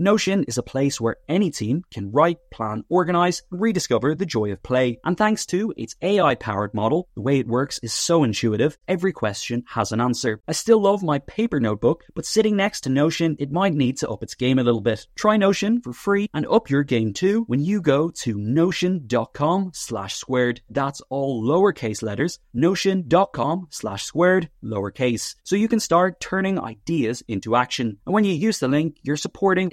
Notion is a place where any team can write, plan, organize, and rediscover the joy of play. And thanks to its AI powered model, the way it works is so intuitive, every question has an answer. I still love my paper notebook, but sitting next to Notion, it might need to up its game a little bit. Try Notion for free and up your game too when you go to notion.com slash squared. That's all lowercase letters, notion.com slash squared, lowercase. So you can start turning ideas into action. And when you use the link, you're supporting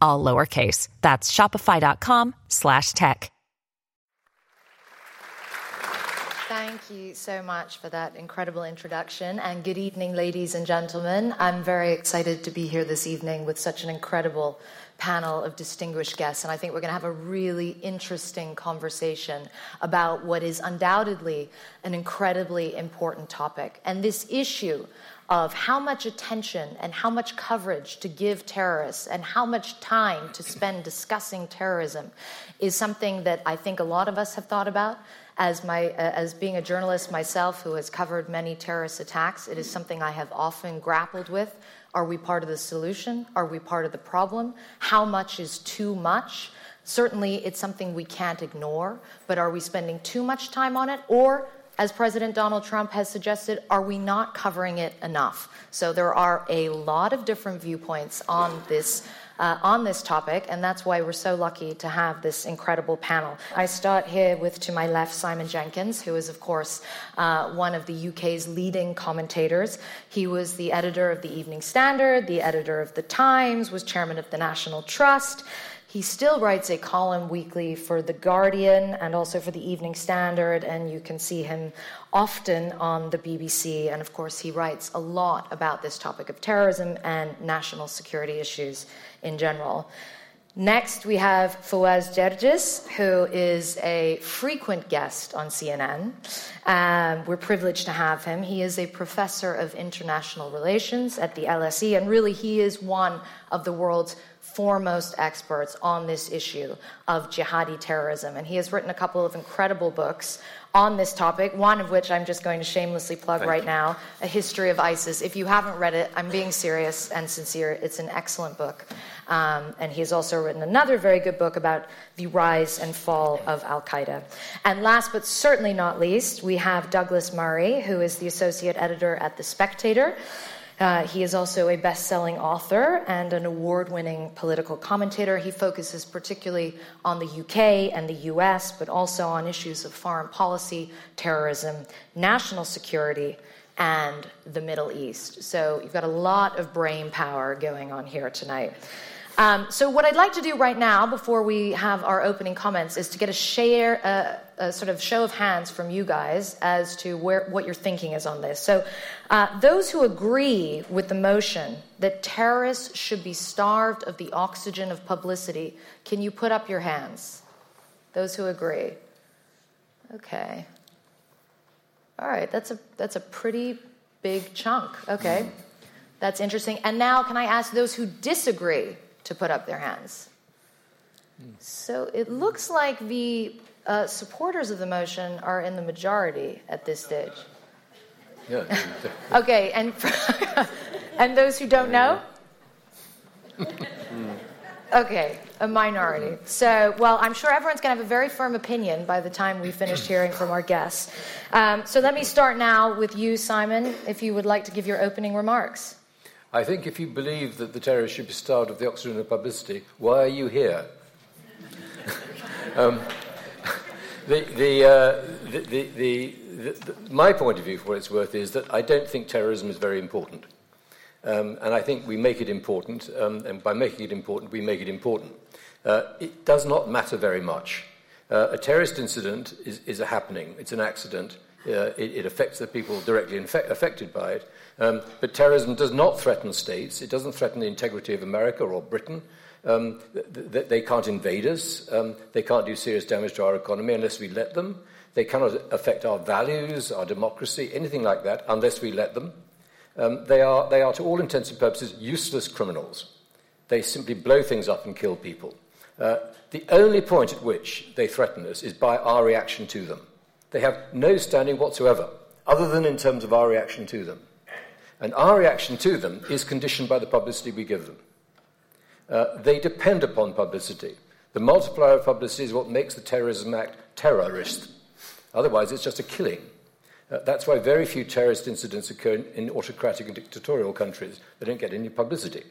all lowercase. That's shopify.com slash tech. Thank you so much for that incredible introduction. And good evening, ladies and gentlemen. I'm very excited to be here this evening with such an incredible panel of distinguished guests. And I think we're going to have a really interesting conversation about what is undoubtedly an incredibly important topic. And this issue of how much attention and how much coverage to give terrorists and how much time to spend discussing terrorism is something that I think a lot of us have thought about. As, my, uh, as being a journalist myself who has covered many terrorist attacks, it is something I have often grappled with. Are we part of the solution? Are we part of the problem? How much is too much? Certainly, it's something we can't ignore, but are we spending too much time on it? Or, as President Donald Trump has suggested, are we not covering it enough? So, there are a lot of different viewpoints on this uh, on this topic, and that's why we're so lucky to have this incredible panel. I start here with, to my left, Simon Jenkins, who is, of course, uh, one of the UK's leading commentators. He was the editor of the Evening Standard, the editor of The Times, was chairman of the National Trust. He still writes a column weekly for The Guardian and also for the Evening Standard, and you can see him often on the BBC. And of course, he writes a lot about this topic of terrorism and national security issues in general. Next, we have Fawaz Gerges, who is a frequent guest on CNN. Um, we're privileged to have him. He is a professor of international relations at the LSE, and really, he is one of the world's foremost experts on this issue of jihadi terrorism. And he has written a couple of incredible books on this topic, one of which I'm just going to shamelessly plug Thank right you. now A History of ISIS. If you haven't read it, I'm being serious and sincere. It's an excellent book. Um, and he's also written another very good book about the rise and fall of Al Qaeda. And last but certainly not least, we have Douglas Murray, who is the associate editor at The Spectator. Uh, he is also a best selling author and an award winning political commentator. He focuses particularly on the UK and the US, but also on issues of foreign policy, terrorism, national security, and the Middle East. So you've got a lot of brain power going on here tonight. Um, so, what I'd like to do right now, before we have our opening comments, is to get a share, uh, a sort of show of hands from you guys as to where what your thinking is on this. So, uh, those who agree with the motion that terrorists should be starved of the oxygen of publicity, can you put up your hands? Those who agree. Okay. All right, that's a that's a pretty big chunk. Okay. That's interesting. And now can I ask those who disagree to put up their hands? So it looks like the uh, supporters of the motion are in the majority at this stage. Yeah. Okay, and and those who don't know? Okay, a minority. So, well, I'm sure everyone's going to have a very firm opinion by the time we finished hearing from our guests. Um, so let me start now with you, Simon, if you would like to give your opening remarks. I think if you believe that the terrorists should be starved of the oxygen of publicity, why are you here? um, The, the, uh, the, the, my point of view, for what it's worth, is that I don't think terrorism is very important. Um, and I think we make it important, um, and by making it important, we make it important. Uh, it does not matter very much. Uh, a terrorist incident is, is, a happening, it's an accident. Uh, it, it, affects the people directly affected by it. Um, but terrorism does not threaten states. It doesn't threaten the integrity of America or Britain. Um, th- th- they can't invade us. Um, they can't do serious damage to our economy unless we let them. They cannot affect our values, our democracy, anything like that, unless we let them. Um, they, are, they are, to all intents and purposes, useless criminals. They simply blow things up and kill people. Uh, the only point at which they threaten us is by our reaction to them. They have no standing whatsoever, other than in terms of our reaction to them. And our reaction to them is conditioned by the publicity we give them. Uh, they depend upon publicity. The multiplier of publicity is what makes the terrorism act terrorist. Otherwise, it's just a killing. Uh, that's why very few terrorist incidents occur in, in, autocratic and dictatorial countries. They don't get any publicity.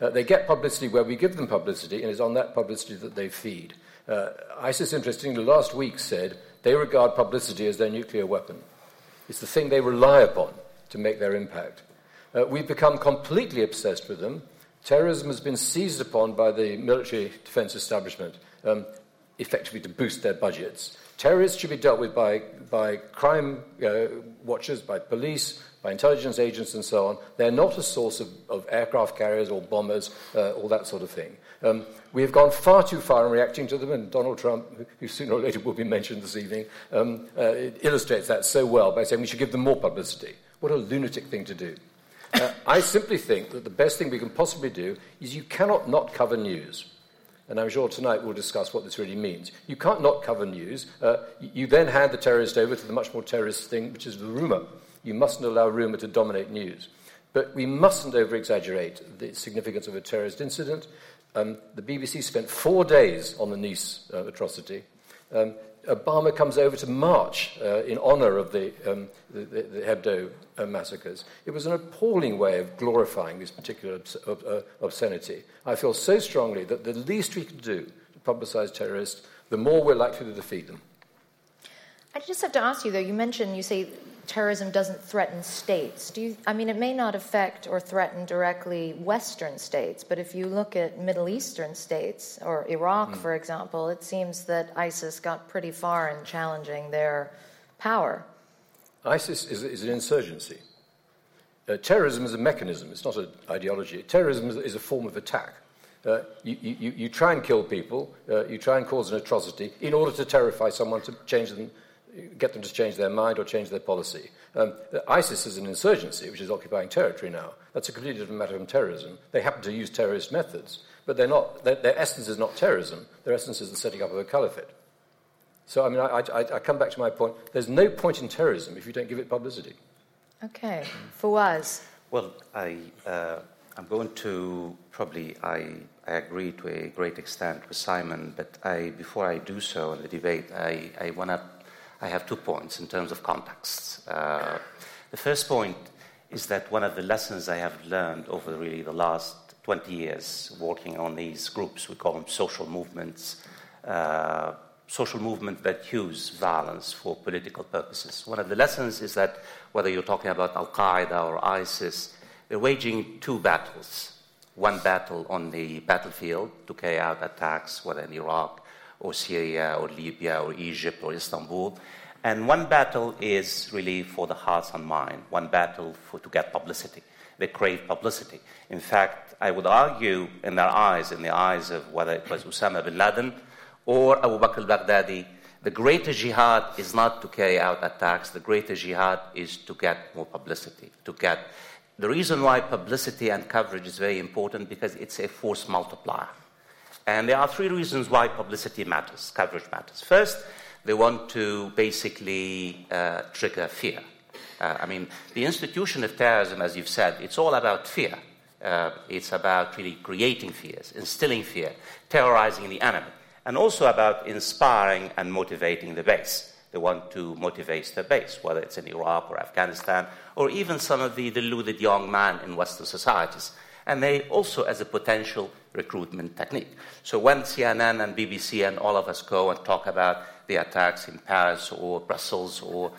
Uh, they get publicity where we give them publicity, and it's on that publicity that they feed. Uh, ISIS, interestingly, last week said they regard publicity as their nuclear weapon. It's the thing they rely upon to make their impact. Uh, we've become completely obsessed with them. Terrorism has been seized upon by the military defense establishment, um, effectively to boost their budgets. Terrorists should be dealt with by, by crime uh, watchers, by police, by intelligence agents, and so on. They're not a source of, of aircraft carriers or bombers, uh, all that sort of thing. Um, we have gone far too far in reacting to them, and Donald Trump, who sooner or later will be mentioned this evening, um, uh, illustrates that so well by saying we should give them more publicity. What a lunatic thing to do. Uh, I simply think that the best thing we can possibly do is you cannot not cover news. And I'm sure tonight we'll discuss what this really means. You can't not cover news. Uh, you then hand the terrorist over to the much more terrorist thing, which is the rumour. You mustn't allow rumour to dominate news. But we mustn't over exaggerate the significance of a terrorist incident. Um, the BBC spent four days on the Nice uh, atrocity. Um, Obama comes over to march uh, in honor of the, um, the, the, Hebdo uh, massacres. It was an appalling way of glorifying this particular obs- uh, obscenity. I feel so strongly that the least we can do to publicize terrorists, the more we're likely to defeat them. I just have to ask you, though, you mentioned, you say terrorism doesn't threaten states. Do you, I mean, it may not affect or threaten directly Western states, but if you look at Middle Eastern states or Iraq, mm. for example, it seems that ISIS got pretty far in challenging their power. ISIS is, is an insurgency. Uh, terrorism is a mechanism, it's not an ideology. Terrorism is, is a form of attack. Uh, you, you, you, try and kill people, uh, you try and cause an atrocity in order to terrify someone to change them get them to change their mind or change their policy. Um, ISIS is an insurgency which is occupying territory now. That's a completely different matter from terrorism. They happen to use terrorist methods, but they're not, their, their essence is not terrorism. Their essence is the setting up of a caliphate. So, I mean, I, I, I, come back to my point. There's no point in terrorism if you don't give it publicity. Okay. Fawaz. Well, I, uh, I'm going to probably, I, I agree to a great extent with Simon, but I, before I do so in the debate, I, I want to I have two points in terms of context. Uh, the first point is that one of the lessons I have learned over really the last 20 years working on these groups, we call them social movements, uh, social movements that use violence for political purposes. One of the lessons is that whether you're talking about Al Qaeda or ISIS, they're waging two battles. One battle on the battlefield to carry out attacks, whether in Iraq or Syria or Libya or Egypt or Istanbul. And one battle is really for the hearts and mind, one battle for, to get publicity. They crave publicity. In fact, I would argue in their eyes, in the eyes of whether it was Osama bin Laden or Abu Bakr al Baghdadi, the greater jihad is not to carry out attacks, the greater jihad is to get more publicity, to get the reason why publicity and coverage is very important because it's a force multiplier. And there are three reasons why publicity matters, coverage matters. First, they want to basically uh, trigger fear. Uh, I mean, the institution of terrorism, as you've said, it's all about fear. Uh, it's about really creating fears, instilling fear, terrorizing the enemy, and also about inspiring and motivating the base. They want to motivate their base, whether it's in Iraq or Afghanistan, or even some of the deluded young men in Western societies and they also as a potential recruitment technique. So when CNN and BBC and all of us go and talk about the attacks in Paris or Brussels or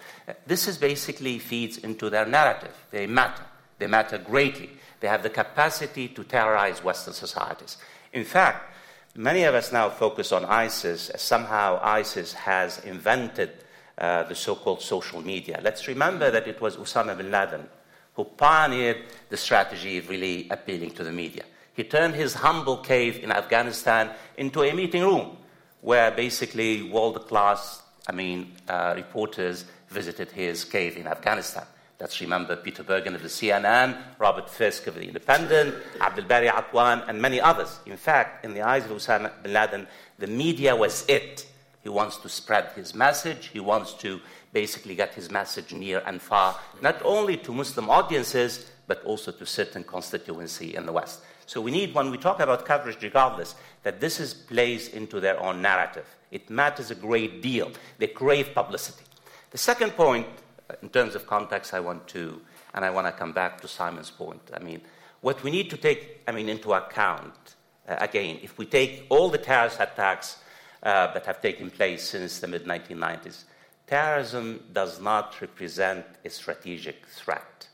this is basically feeds into their narrative. They matter. They matter greatly. They have the capacity to terrorize Western societies. In fact, many of us now focus on ISIS as somehow ISIS has invented uh, the so called social media. Let's remember that it was Osama bin Laden who pioneered the strategy of really appealing to the media. He turned his humble cave in Afghanistan into a meeting room where basically world class, I mean, uh, reporters visited his cave in Afghanistan. Let's remember Peter Bergen of the CNN, Robert Fisk of The Independent, Abdel Bari Atwan, and many others. In fact, in the eyes of Osama bin Laden, the media was it. He wants to spread his message. He wants to basically get his message near and far, not only to Muslim audiences, but also to certain constituency in the West. So we need, when we talk about coverage, regardless, that this is plays into their own narrative. It matters a great deal. They crave publicity. The second point, uh, in terms of context, I want to, and I want to come back to Simon's point. I mean, what we need to take, I mean, into account, uh, again, if we take all the terrorist attacks uh, that have taken place since the mid 1990s, terrorism does not represent a strategic threat.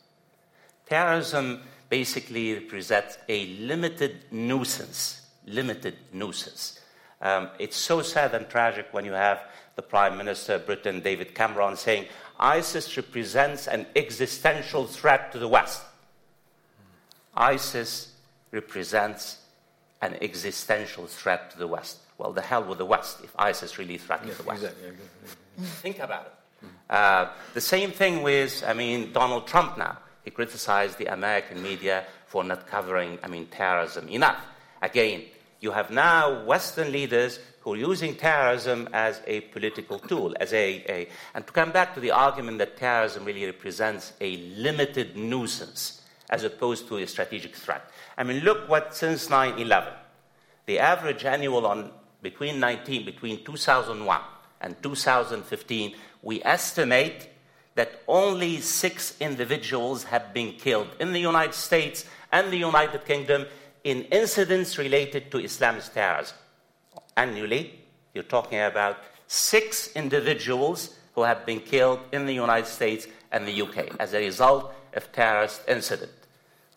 Terrorism basically represents a limited nuisance. Limited nuisance. Um, it's so sad and tragic when you have the Prime Minister of Britain, David Cameron, saying ISIS represents an existential threat to the West. ISIS represents an existential threat to the West. Well, the hell with the West if ISIS really threatens yeah, the West. Exactly. Think about it. Uh, the same thing with, I mean, Donald Trump now. He criticized the American media for not covering, I mean, terrorism enough. Again, you have now Western leaders who are using terrorism as a political tool, as a, a, and to come back to the argument that terrorism really represents a limited nuisance as opposed to a strategic threat. I mean, look what since 9/11, the average annual on between 19 between 2001 and 2015, we estimate that only six individuals have been killed in the United States and the United Kingdom in incidents related to Islamist terrorism. Annually, you're talking about six individuals who have been killed in the United States and the UK as a result of terrorist incident.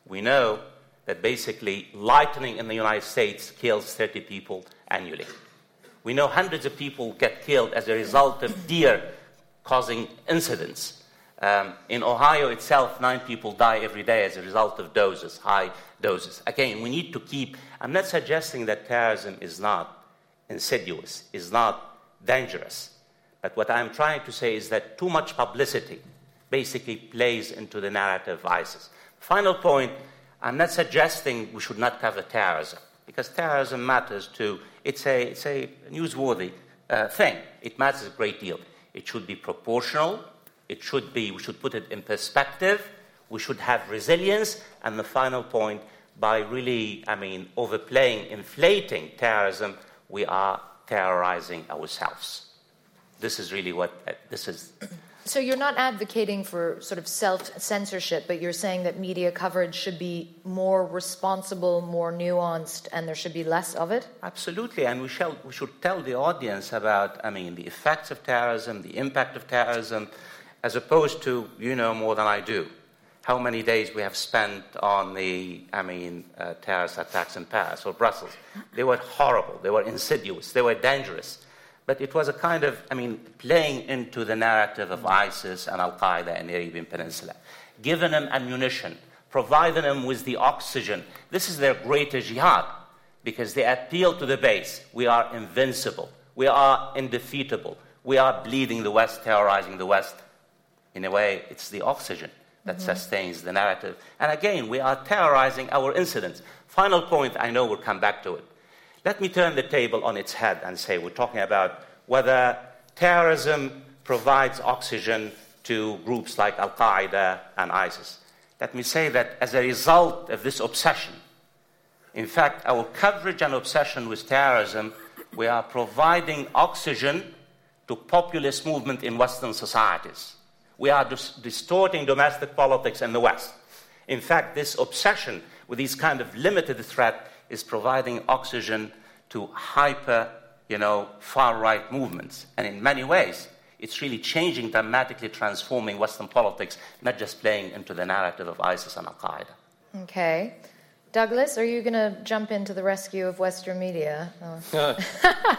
We know that basically lightning in the United States kills 30 people annually. We know hundreds of people get killed as a result of deer causing incidents. Um, in Ohio itself, nine people die every day as a result of doses, high doses. Again, we need to keep, I'm not suggesting that terrorism is not insidious, is not dangerous. But what I'm trying to say is that too much publicity basically plays into the narrative of ISIS. Final point I'm not suggesting we should not cover terrorism, because terrorism matters too. It's a, it's a newsworthy uh, thing, it matters a great deal. It should be proportional. It should be, we should put it in perspective. We should have resilience. And the final point, by really, I mean, overplaying, inflating terrorism, we are terrorizing ourselves. This is really what uh, this is. So you're not advocating for sort of self censorship, but you're saying that media coverage should be more responsible, more nuanced, and there should be less of it? Absolutely, and we, shall, we should tell the audience about, I mean, the effects of terrorism, the impact of terrorism, as opposed to, you know more than I do, how many days we have spent on the, I mean, uh, terrorist attacks in Paris or Brussels. They were horrible, they were insidious, they were dangerous but it was a kind of, I mean, playing into the narrative of ISIS and Al Qaeda in the Arabian Peninsula, giving them ammunition, providing them with the oxygen. This is their greatest jihad because they appeal to the base. We are invincible, we are indefeatable, we are bleeding the West, terrorizing the West. In a way, it's the oxygen that mm-hmm. sustains the narrative. And again, we are terrorizing our incidents. Final point, I know we'll come back to it. Let me turn the table on its head and say we're talking about whether terrorism provides oxygen to groups like Al Qaeda and ISIS. Let me say that as a result of this obsession, in fact, our coverage and obsession with terrorism, we are providing oxygen to populist movement in Western societies. We are dis- distorting domestic politics in the West. In fact, this obsession with these kind of limited threat is providing oxygen to hyper you know, far right movements. And in many ways, it's really changing, dramatically transforming Western politics, not just playing into the narrative of ISIS and Al Qaeda. Okay. Douglas, are you going to jump into the rescue of Western media? Oh.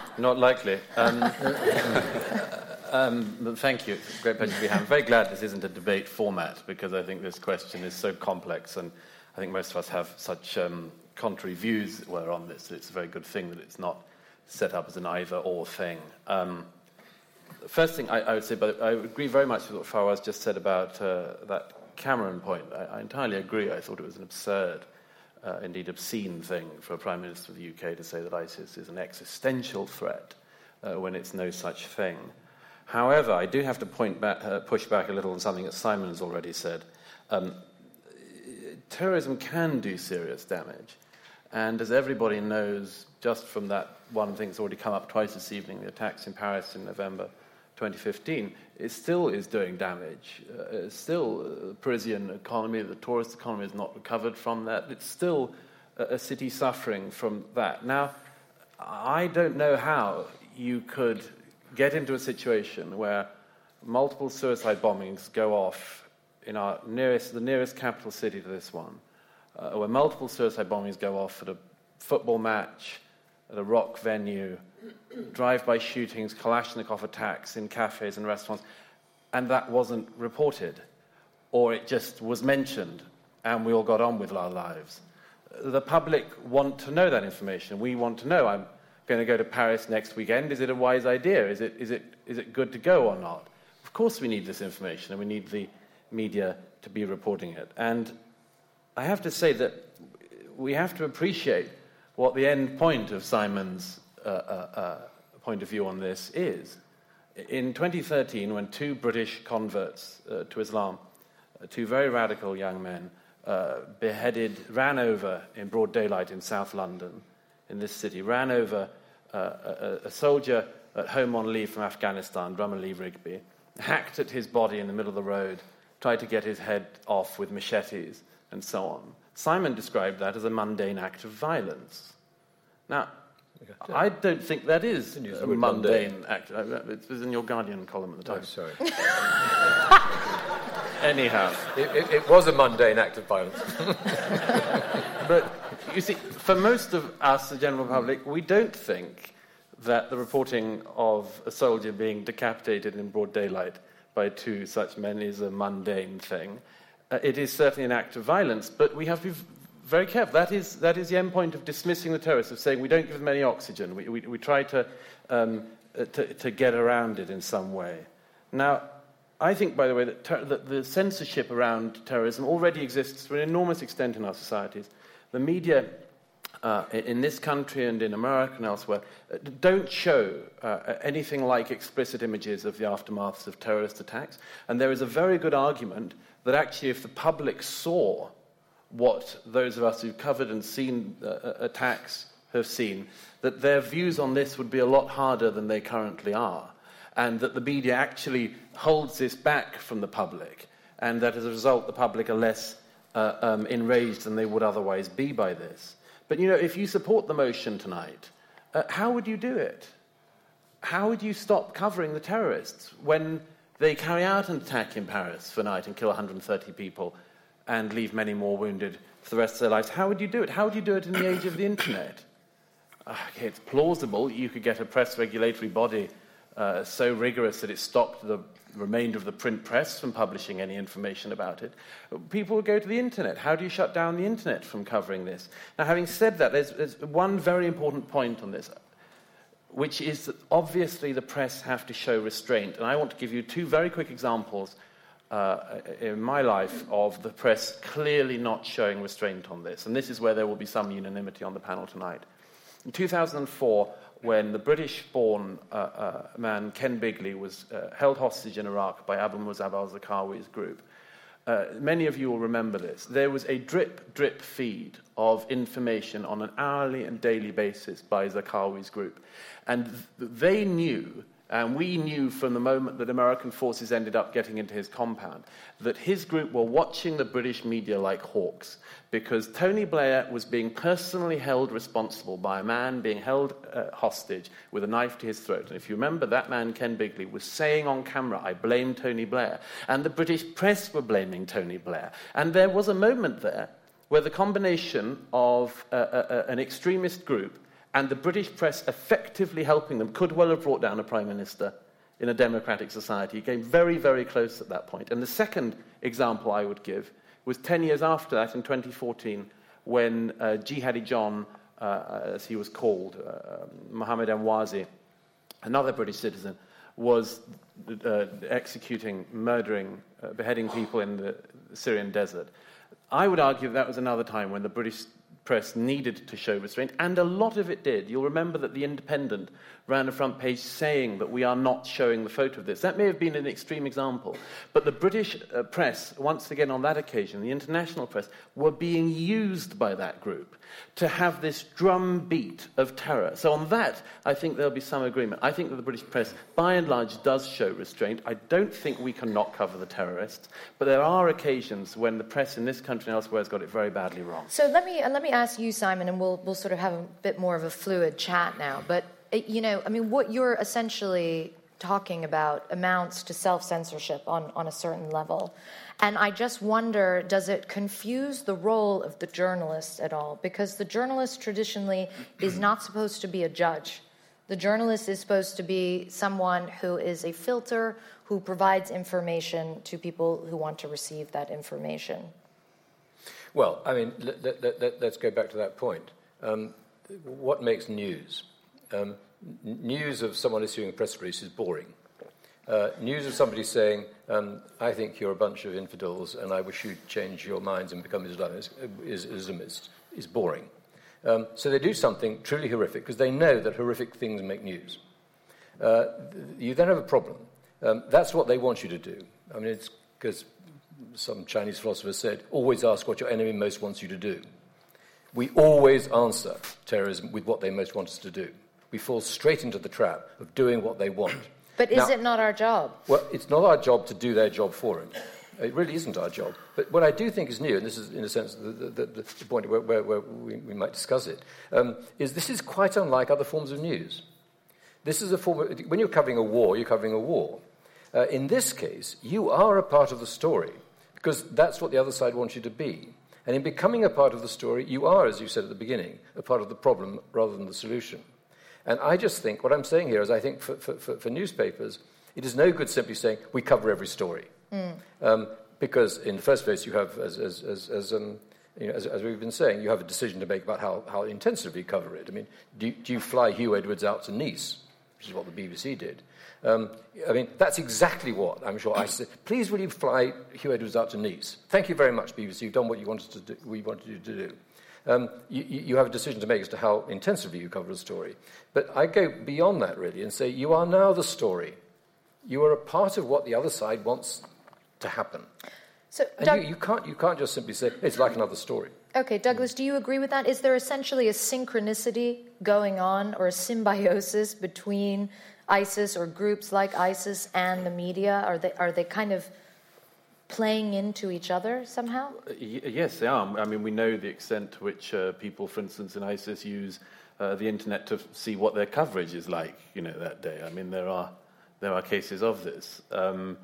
not likely. Um, um, thank you. Great pleasure to be here. I'm very glad this isn't a debate format because I think this question is so complex and I think most of us have such um, contrary views were on this. It's a very good thing that it's not set up as an either or thing. Um, the first thing I, I, would say, but I agree very much with what Fawaz just said about uh, that Cameron point. I, I, entirely agree. I thought it was an absurd, uh, indeed obscene thing for a Prime Minister of the UK to say that ISIS is an existential threat uh, when it's no such thing. However, I do have to point back, uh, push back a little on something that Simon has already said. Um, terrorism can do serious damage. And as everybody knows, just from that one thing that's already come up twice this evening, the attacks in Paris in November 2015, it still is doing damage. Uh, still, uh, the Parisian economy, the tourist economy has not recovered from that. It's still a, a city suffering from that. Now, I don't know how you could get into a situation where multiple suicide bombings go off in our nearest, the nearest capital city to this one, uh, where multiple suicide bombings go off at a football match, at a rock venue, drive-by shootings, Kalashnikov attacks in cafes and restaurants, and that wasn't reported, or it just was mentioned, and we all got on with our lives. The public want to know that information. We want to know. I'm going to go to Paris next weekend. Is it a wise idea? Is it, is it, is it good to go or not? Of course, we need this information, and we need the media to be reporting it. And I have to say that we have to appreciate what the end point of Simon's uh, uh, uh, point of view on this is. In 2013, when two British converts uh, to Islam, uh, two very radical young men, uh, beheaded, ran over in broad daylight in South London, in this city, ran over a, a, soldier at home on leave from Afghanistan, Drummer Lee Rigby, hacked at his body in the middle of the road, tried to get his head off with machetes, and so on. Simon described that as a mundane act of violence. Now, I don't think that is a mundane, mundane, act. Uh, it was in your Guardian column at the time. Oh, sorry. Anyhow. It, it, it, was a mundane act of violence. but you see, for most of us, the general public, we don't think that the reporting of a soldier being decapitated in broad daylight by two such men is a mundane thing. Uh, it is certainly an act of violence, but we have to be very careful. That is, that is the end point of dismissing the terrorists, of saying we don't give them any oxygen. We, we, we try to, um, uh, to, to, get around it in some way. Now, I think, by the way, that, ter- that the censorship around terrorism already exists to an enormous extent in our societies. The media uh, in this country and in America and elsewhere uh, don't show uh, anything like explicit images of the aftermaths of terrorist attacks. And there is a very good argument that actually, if the public saw what those of us who've covered and seen uh, uh, attacks have seen, that their views on this would be a lot harder than they currently are, and that the media actually holds this back from the public, and that as a result, the public are less uh, um, enraged than they would otherwise be by this. But you know, if you support the motion tonight, uh, how would you do it? How would you stop covering the terrorists when they carry out an attack in Paris for night and kill 130 people and leave many more wounded for the rest of their lives. How would you do it? How would you do it in the age of the internet? Okay, it's plausible you could get a press regulatory body uh, so rigorous that it stopped the remainder of the print press from publishing any information about it. People would go to the internet. How do you shut down the internet from covering this? Now, having said that, there's, there's one very important point on this which is that obviously the press have to show restraint. And I want to give you two very quick examples uh, in my life of the press clearly not showing restraint on this. And this is where there will be some unanimity on the panel tonight. In 2004, when the British born uh, uh, man Ken Bigley was uh, held hostage in Iraq by Abu Musab al Zarqawi's group, uh, many of you will remember this. There was a drip drip feed of information on an hourly and daily basis by Zarqawi's group. And th- they knew And we knew from the moment that American forces ended up getting into his compound that his group were watching the British media like hawks because Tony Blair was being personally held responsible by a man being held uh, hostage with a knife to his throat. And if you remember, that man, Ken Bigley, was saying on camera, I blame Tony Blair. And the British press were blaming Tony Blair. And there was a moment there where the combination of uh, uh, uh an extremist group and the British press effectively helping them could well have brought down a prime minister in a democratic society. It came very, very close at that point. And the second example I would give was 10 years after that, in 2014, when uh, Jihadi John, uh, as he was called, uh, Mohammed Emwazi, another British citizen, was uh, executing, murdering, uh, beheading people in the Syrian desert. I would argue that was another time when the British press needed to show restraint, and a lot of it did. You'll remember that The Independent ran a front page saying that we are not showing the photo of this. That may have been an extreme example, but the British uh, press, once again on that occasion, the international press, were being used by that group to have this drumbeat of terror. So, on that, I think there'll be some agreement. I think that the British press, by and large, does show restraint. I don't think we can not cover the terrorists, but there are occasions when the press in this country and elsewhere has got it very badly wrong. So, let me, uh, let me ask you, Simon, and we'll, we'll sort of have a bit more of a fluid chat now. But you know, I mean, what you're essentially talking about amounts to self censorship on, on a certain level. And I just wonder does it confuse the role of the journalist at all? Because the journalist traditionally is not supposed to be a judge. The journalist is supposed to be someone who is a filter who provides information to people who want to receive that information. Well, I mean, let, us let, go back to that point. Um, what makes news? Um, news of someone issuing a press release is boring. Uh, news of somebody saying, um, I think you're a bunch of infidels and I wish you'd change your minds and become Islamists, is, Islamists, is boring. Um, so they do something truly horrific because they know that horrific things make news. Uh, you then have a problem. Um, that's what they want you to do. I mean, it's because some Chinese philosopher said, always ask what your enemy most wants you to do. We always answer terrorism with what they most want us to do we fall straight into the trap of doing what they want. But is now, it not our job? Well, it's not our job to do their job for them. It really isn't our job. But what I do think is new, and this is, in a sense, the, the, the, the point where, where, where we, we, might discuss it, um, is this is quite unlike other forms of news. This is a form of, when you're covering a war, you're covering a war. Uh, in this case, you are a part of the story, because that's what the other side wants you to be. And in becoming a part of the story, you are, as you said at the beginning, a part of the problem rather than the solution. And I just think, what I'm saying here is, I think for, for, for, for newspapers, it is no good simply saying, we cover every story. Mm. Um, because, in the first place, you have, as, as, as, as um, you know, as, as, we've been saying, you have a decision to make about how, how intensively you cover it. I mean, do, do you fly Huw Edwards out to Nice, which is what the BBC did? Um, I mean, that's exactly what I'm sure I said. Please, will you fly Huw Edwards out to Nice? Thank you very much, BBC. You've done what you wanted to do. We wanted you to do um, you, you, have a decision to make as to how intensively you cover a story. But I go beyond that, really, and say you are now the story. You are a part of what the other side wants to happen. So, Doug- you, you, can't, you can't just simply say, it's like another story. Okay, Douglas, do you agree with that? Is there essentially a synchronicity going on or a symbiosis between ISIS or groups like ISIS and the media? Are they, are they kind of playing into each other somehow? Yes, they are. I mean, we know the extent to which uh, people, for instance, in ISIS use uh, the internet to see what their coverage is like, you know, that day. I mean, there are, there are cases of this. Um,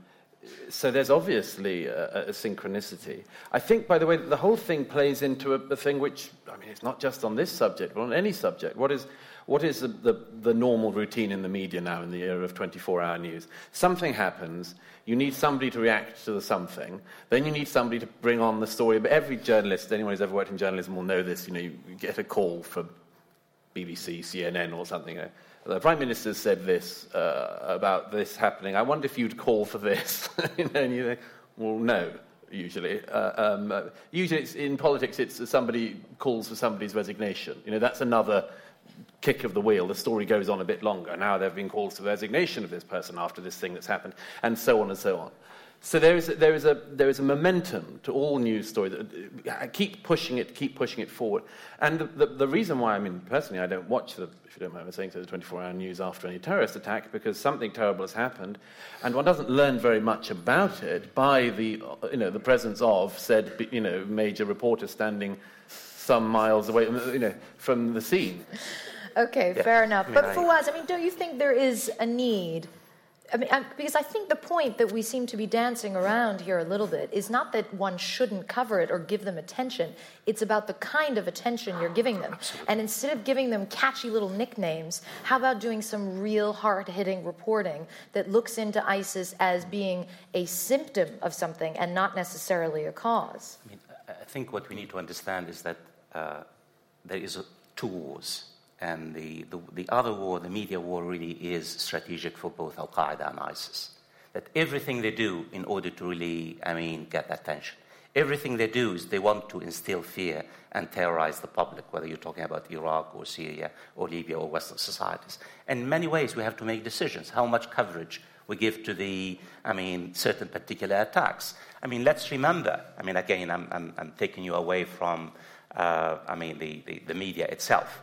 so there's obviously a, a, synchronicity. I think, by the way, the whole thing plays into a, a, thing which, I mean, it's not just on this subject, but on any subject. What is, what is the, the, the normal routine in the media now in the era of 24 hour news? Something happens, you need somebody to react to the something, then you need somebody to bring on the story. But every journalist, anyone who's ever worked in journalism will know this. You know, you get a call from BBC, CNN, or something. The Prime Minister said this uh, about this happening. I wonder if you'd call for this. you know, and you think, well, no usually. Uh, um, usually, in politics, it's somebody calls for somebody's resignation. You know, that's another kick of the wheel, the story goes on a bit longer. Now there have been calls for resignation of this person after this thing that's happened, and so on and so on. So there is, a, there, is a, there is a momentum to all news stories. Uh, keep pushing it, keep pushing it forward. And the, the, the, reason why, I mean, personally, I don't watch the, if you don't mind me saying so, the 24-hour news after any terrorist attack because something terrible has happened, and one doesn't learn very much about it by the, you know, the presence of said, you know, major reporter standing some miles away, you know, from the scene. Okay, yeah. fair enough. I mean, but Fawaz, I mean, don't you think there is a need I mean, because I think the point that we seem to be dancing around here a little bit is not that one shouldn't cover it or give them attention. It's about the kind of attention you're giving them. Absolutely. And instead of giving them catchy little nicknames, how about doing some real hard hitting reporting that looks into ISIS as being a symptom of something and not necessarily a cause? I mean, I think what we need to understand is that uh, there is a, two wars and the, the, the, other war, the media war, really is strategic for both Al Qaeda and ISIS. That everything they do in order to really, I mean, get attention. Everything they do is they want to instill fear and terrorize the public, whether you're talking about Iraq or Syria or Libya or Western societies. In many ways, we have to make decisions how much coverage we give to the, I mean, certain particular attacks. I mean, let's remember, I mean, again, I'm, I'm, I'm taking you away from, uh, I mean, the, the, the media itself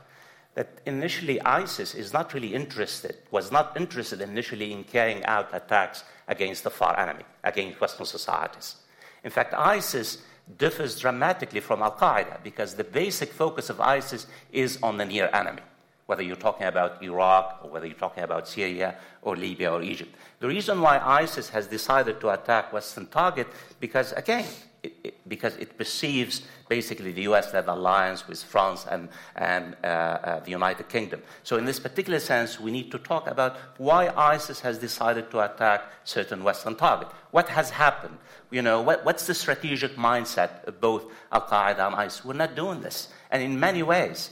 that initially ISIS is not really interested, was not interested initially in carrying out attacks against the far enemy, against Western societies. In fact, ISIS differs dramatically from Al Qaeda because the basic focus of ISIS is on the near enemy, whether you're talking about Iraq or whether you're talking about Syria or Libya or Egypt. The reason why ISIS has decided to attack Western target because again, it, it, because it perceives basically the US led alliance with France and, and uh, uh, the United Kingdom. So, in this particular sense, we need to talk about why ISIS has decided to attack certain Western targets. What has happened? You know, what, what's the strategic mindset of both Al Qaeda and ISIS? We're not doing this. And in many ways,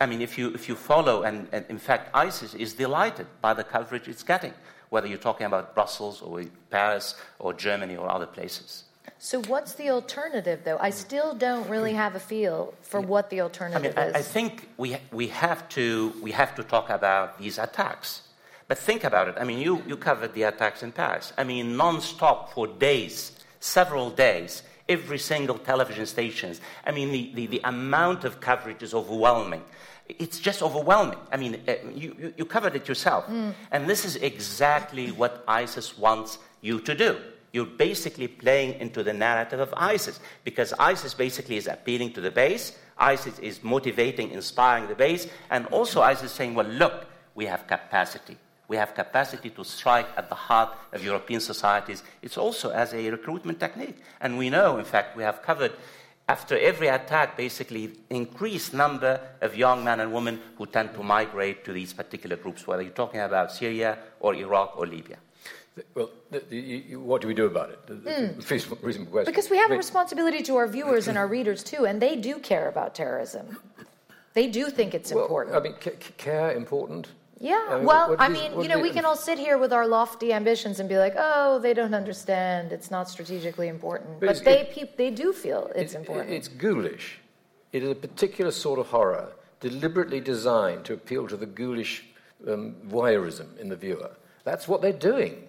I mean, if you, if you follow, and, and in fact, ISIS is delighted by the coverage it's getting, whether you're talking about Brussels or Paris or Germany or other places. So, what's the alternative, though? I still don't really have a feel for what the alternative I mean, is. I, I think we, we, have to, we have to talk about these attacks. But think about it. I mean, you, you covered the attacks in Paris. I mean, non-stop for days, several days, every single television stations. I mean, the, the, the amount of coverage is overwhelming. It's just overwhelming. I mean, you, you, you covered it yourself. Mm. And this is exactly what ISIS wants you to do you're basically playing into the narrative of ISIS because ISIS basically is appealing to the base, ISIS is motivating, inspiring the base, and also ISIS is saying, well, look, we have capacity. We have capacity to strike at the heart of European societies. It's also as a recruitment technique. And we know, in fact, we have covered after every attack, basically increased number of young men and women who tend to migrate to these particular groups, whether you're talking about Syria or Iraq or Libya. Well, the, the, what do we do about it? Mm. reasonable question. Because we have a responsibility to our viewers and our readers too, and they do care about terrorism. They do think it's well, important. I mean, c- care important? Yeah. I mean, well, I mean, you know, we can all sit here with our lofty ambitions and be like, "Oh, they don't understand. It's not strategically important." But, but they it, pe- they do feel it's it, important. It's ghoulish. It is a particular sort of horror, deliberately designed to appeal to the ghoulish um, voyeurism in the viewer. That's what they're doing.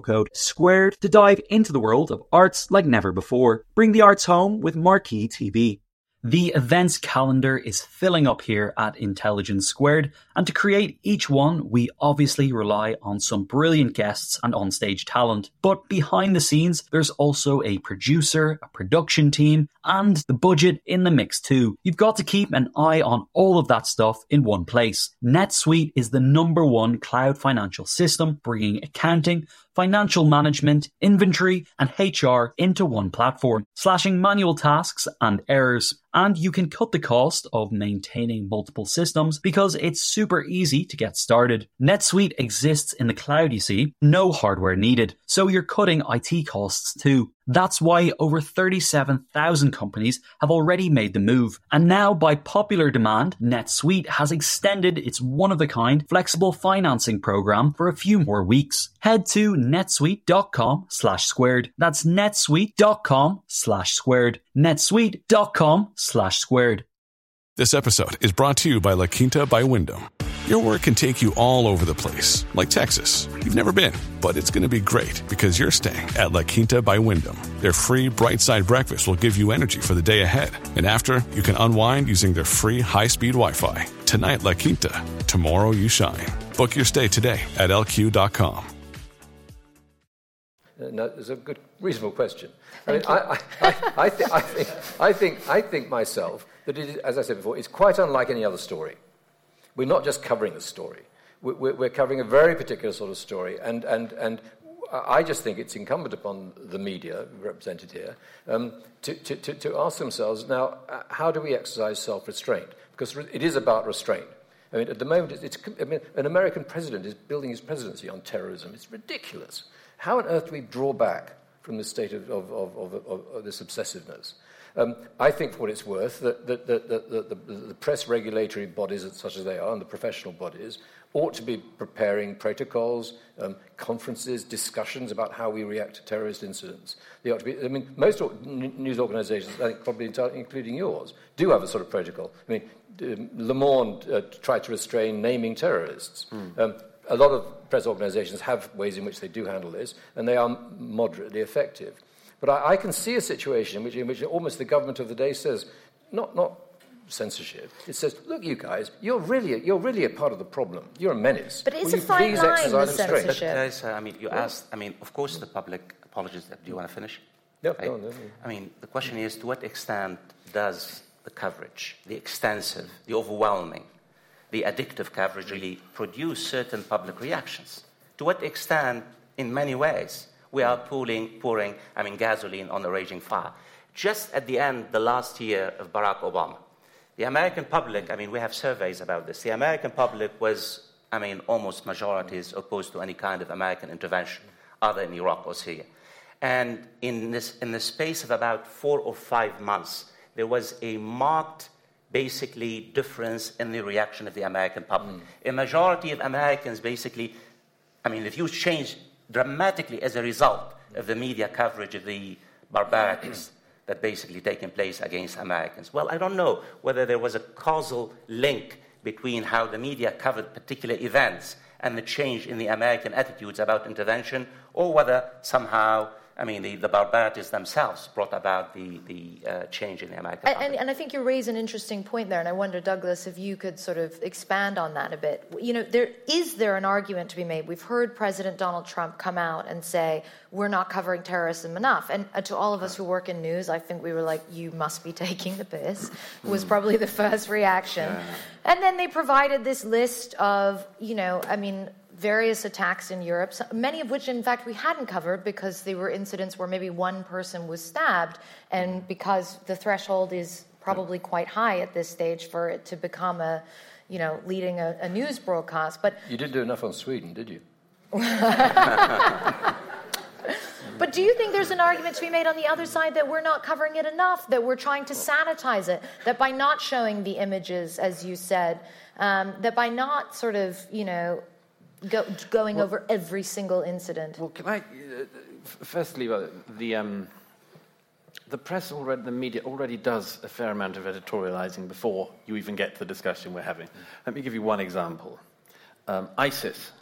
code SQUARED to dive into the world of arts like never before. Bring the arts home with Marquee TV. The events calendar is filling up here at Intelligence Squared, and to create each one, we obviously rely on some brilliant guests and onstage talent. But behind the scenes, there's also a producer, a production team, and the budget in the mix too. You've got to keep an eye on all of that stuff in one place. NetSuite is the number one cloud financial system, bringing accounting, financial management, inventory, and HR into one platform, slashing manual tasks and errors. And you can cut the cost of maintaining multiple systems because it's super easy to get started. NetSuite exists in the cloud, you see, no hardware needed. So you're cutting IT costs too. That's why over 37,000 companies have already made the move. And now, by popular demand, NetSuite has extended its one of a kind flexible financing program for a few more weeks. Head to netsuite.com slash squared. That's netsuite.com slash squared. netsuite.com slash squared. This episode is brought to you by La Quinta by Wyndham. Your work can take you all over the place, like Texas. You've never been, but it's going to be great because you're staying at La Quinta by Wyndham. Their free bright side breakfast will give you energy for the day ahead. And after, you can unwind using their free high speed Wi Fi. Tonight, La Quinta. Tomorrow, you shine. Book your stay today at lq.com. Uh, no, it's a good, reasonable question. I mean, I, I, I, I, th- I, think, I, think, I think myself that, as I said before, it's quite unlike any other story. We're not just covering a story. We're, covering a very particular sort of story, and, and, and I just think it's incumbent upon the media represented here um, to, to, to, ask themselves now, uh, how do we exercise self restraint? Because it is about restraint. I mean, at the moment, it's, it's, I mean, an American president is building his presidency on terrorism. It's ridiculous. How on earth do we draw back from the state of, of, of, of this obsessiveness? Um, I think, for what it's worth, that, that, that, that the, the, press regulatory bodies, such as they are, and the professional bodies, ought to be preparing protocols, um, conferences, discussions about how we react to terrorist incidents. They ought to be, I mean, most news organizations, I think probably including yours, do have a sort of protocol. I mean, um, Le Monde uh, tried to restrain naming terrorists. Mm. Um, a lot of press organizations have ways in which they do handle this, and they are moderately effective. But I, I can see a situation in which, in which almost the government of the day says, not, not censorship. It says, look, you guys, you're really, you're really a part of the problem. You're a menace. But it's Will a fine line with censorship. But, uh, I mean, you asked, I mean, of course the public apologies. Do you want to finish? Yeah, right? no, no, no. I mean, the question is, to what extent does the coverage, the extensive, the overwhelming, the addictive coverage really produce certain public reactions? To what extent, in many ways, we are pouring, pouring I mean, gasoline on a raging fire. Just at the end, the last year of Barack Obama, the American public, I mean, we have surveys about this. The American public was, I mean, almost majorities opposed to any kind of American intervention other in Iraq or Syria. And in, this, in the space of about four or five months, there was a marked, basically, difference in the reaction of the American public. Mm. A majority of Americans basically, I mean, the views changed dramatically as a result of the media coverage of the barbarities that basically taken place against Americans. Well, I don't know whether there was a causal link between how the media covered particular events and the change in the American attitudes about intervention, or whether somehow I mean, the, the barbarities themselves brought about the, the uh, change in the American and, and, and, I think you raise an interesting point there, and I wonder, Douglas, if you could sort of expand on that a bit. You know, there is there an argument to be made? We've heard President Donald Trump come out and say we're not covering terrorism enough, and uh, to all of us who work in news, I think we were like, "You must be taking the piss," was hmm. probably the first reaction. Yeah. And then they provided this list of, you know, I mean various attacks in Europe, many of which, in fact, we hadn't covered because they were incidents where maybe one person was stabbed, and because the threshold is probably quite high at this stage for it to become a, you know, leading a, a news broadcast. But you didn't do enough on Sweden, did you? But do you think there's an argument to be made on the other side that we're not covering it enough, that we're trying to sanitize it, that by not showing the images, as you said, um, that by not sort of, you know, go, going well, over every single incident. Well, can I, uh, firstly, uh, the, um, the press already, the media already does a fair amount of editorializing before you even get to the discussion we're having. Let me give you one example. Um, ISIS,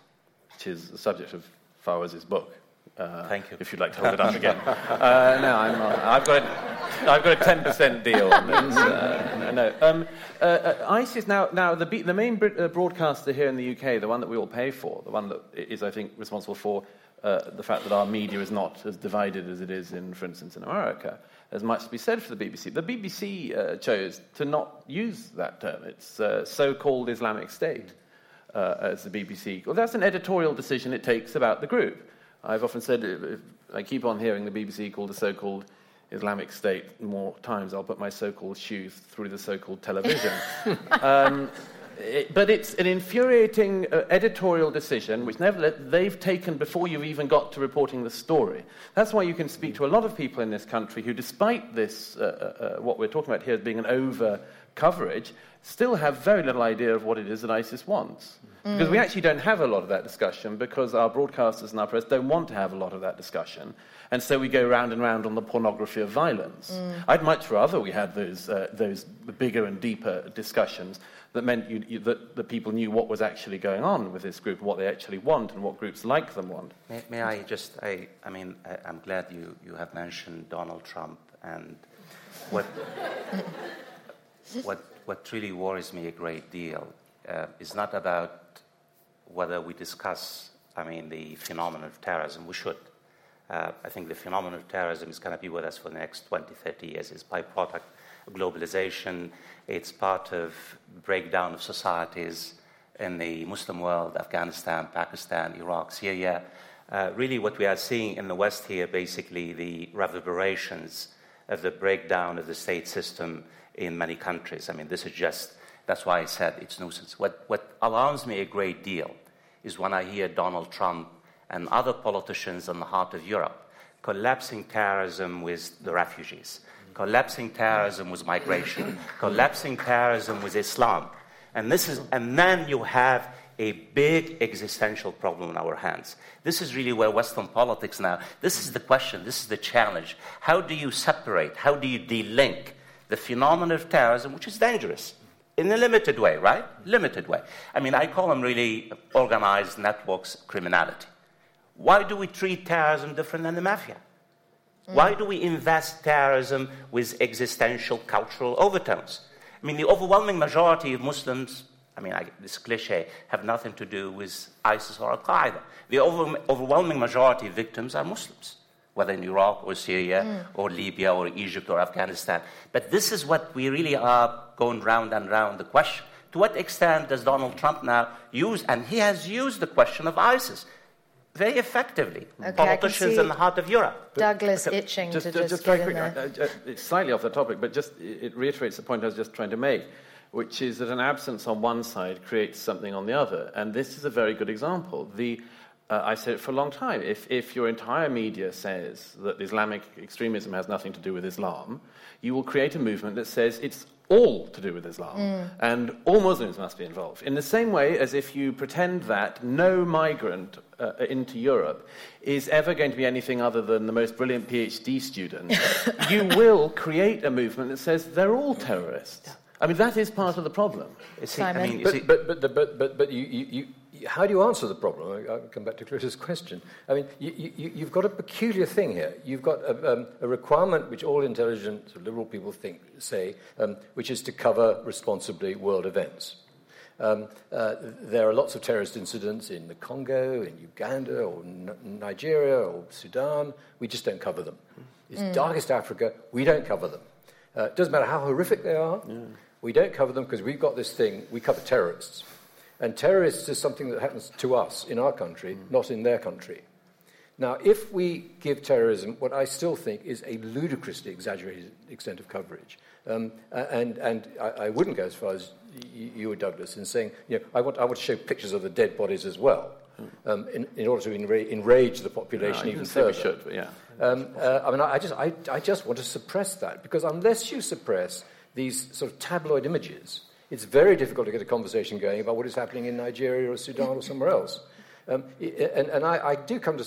which is the subject of Fawaz's book. Uh, Thank you. If you'd like to hold it up again. uh, no, I'm, uh, I've got it. I've got a 10% deal on this. Uh, no. Um, uh, uh, ISIS, now, now the, the main uh, broadcaster here in the UK, the one that we all pay for, the one that is, I think, responsible for uh, the fact that our media is not as divided as it is in, for instance, in America, there's much to be said for the BBC. The BBC uh, chose to not use that term. It's so called Islamic State. as the BBC. Well, that's an editorial decision it takes about the group. I've often said, I keep on hearing the BBC called the so called Islamic State more times, I'll put my so called shoes through the so called television. um, it, but it's an infuriating uh, editorial decision which they've taken before you've even got to reporting the story. That's why you can speak to a lot of people in this country who, despite this, uh, uh, uh what we're talking about here as being an over coverage, still have very little idea of what it is that ISIS wants. Mm. Because we actually don't have a lot of that discussion because our broadcasters and our press don't want to have a lot of that discussion. And so we go round and round on the pornography of violence. Mm. I'd much rather we had those, uh, those bigger and deeper discussions that meant you, you, that the people knew what was actually going on with this group, what they actually want, and what groups like them want. May, may I just, I, I mean, I, am glad you, you have mentioned Donald Trump and what, what, what really worries me a great deal uh, is not about whether we discuss, I mean, the phenomenon of terrorism. We should. Uh, I think the phenomenon of terrorism is going to be with us for the next 20, 30 years. It's byproduct of globalization. It's part of breakdown of societies in the Muslim world, Afghanistan, Pakistan, Iraq, Syria. Uh, really, what we are seeing in the West here, basically, the reverberations of the breakdown of the state system in many countries. I mean, this is just, that's why I said it's nuisance. What, what alarms me a great deal is when I hear Donald Trump and other politicians in the heart of Europe collapsing terrorism with the refugees, collapsing terrorism with migration, collapsing terrorism with Islam. And, this is, and then you have a big existential problem in our hands. This is really where Western politics now, this is the question, this is the challenge. How do you separate, how do you delink the phenomenon of terrorism, which is dangerous? In a limited way, right? Limited way. I mean, I call them really organized networks criminality. Why do we treat terrorism different than the mafia? Mm. Why do we invest terrorism with existential cultural overtones? I mean, the overwhelming majority of Muslims, I mean, I, this cliche, have nothing to do with ISIS or Al Qaeda. The over, overwhelming majority of victims are Muslims whether in Iraq or Syria mm. or Libya or Egypt or Afghanistan. But this is what we really are going round and round the question. To what extent does Donald Trump now use, and he has used the question of ISIS very effectively, okay, politicians in the heart of Europe. Douglas but, itching just, to just, just very quick, uh, uh, it's slightly off the topic, but just it reiterates the point I was just trying to make, which is that an absence on one side creates something on the other, and this is a very good example. The uh, I said it for a long time. If, if your entire media says that Islamic extremism has nothing to do with Islam, you will create a movement that says it's all to do with Islam mm. and all Muslims must be involved. In the same way as if you pretend that no migrant uh, into Europe is ever going to be anything other than the most brilliant PhD student, you will create a movement that says they're all terrorists. I mean, that is part of the problem. See, I mean, but, but, but, but, but, but you, you, how do you answer the problem? I'll come back to Clarissa's question. I mean, you, have got a peculiar thing here. You've got a, um, a, requirement which all intelligent liberal people think, say, um, which is to cover responsibly world events. Um, uh, there are lots of terrorist incidents in the Congo, in Uganda, or N- Nigeria, or Sudan. We just don't cover them. It's mm. darkest Africa. We don't cover them. Uh, it doesn't matter how horrific they are. Yeah. We don't cover them because we've got this thing. We cover terrorists. And terrorists is something that happens to us in our country, mm. not in their country. Now, if we give terrorism what I still think is a ludicrously exaggerated extent of coverage, um, and, and I, I, wouldn't go as far as you, or Douglas in saying, you know, I want, I want to show pictures of the dead bodies as well, mm. um, in, in, order to enra- enrage the population no, even further. We should, yeah. Um, uh, I mean, I, I just, I, I just want to suppress that because unless you suppress these sort of tabloid images, it's very difficult to get a conversation going about what is happening in Nigeria or Sudan or somewhere else. Um, and, and I, I, do come to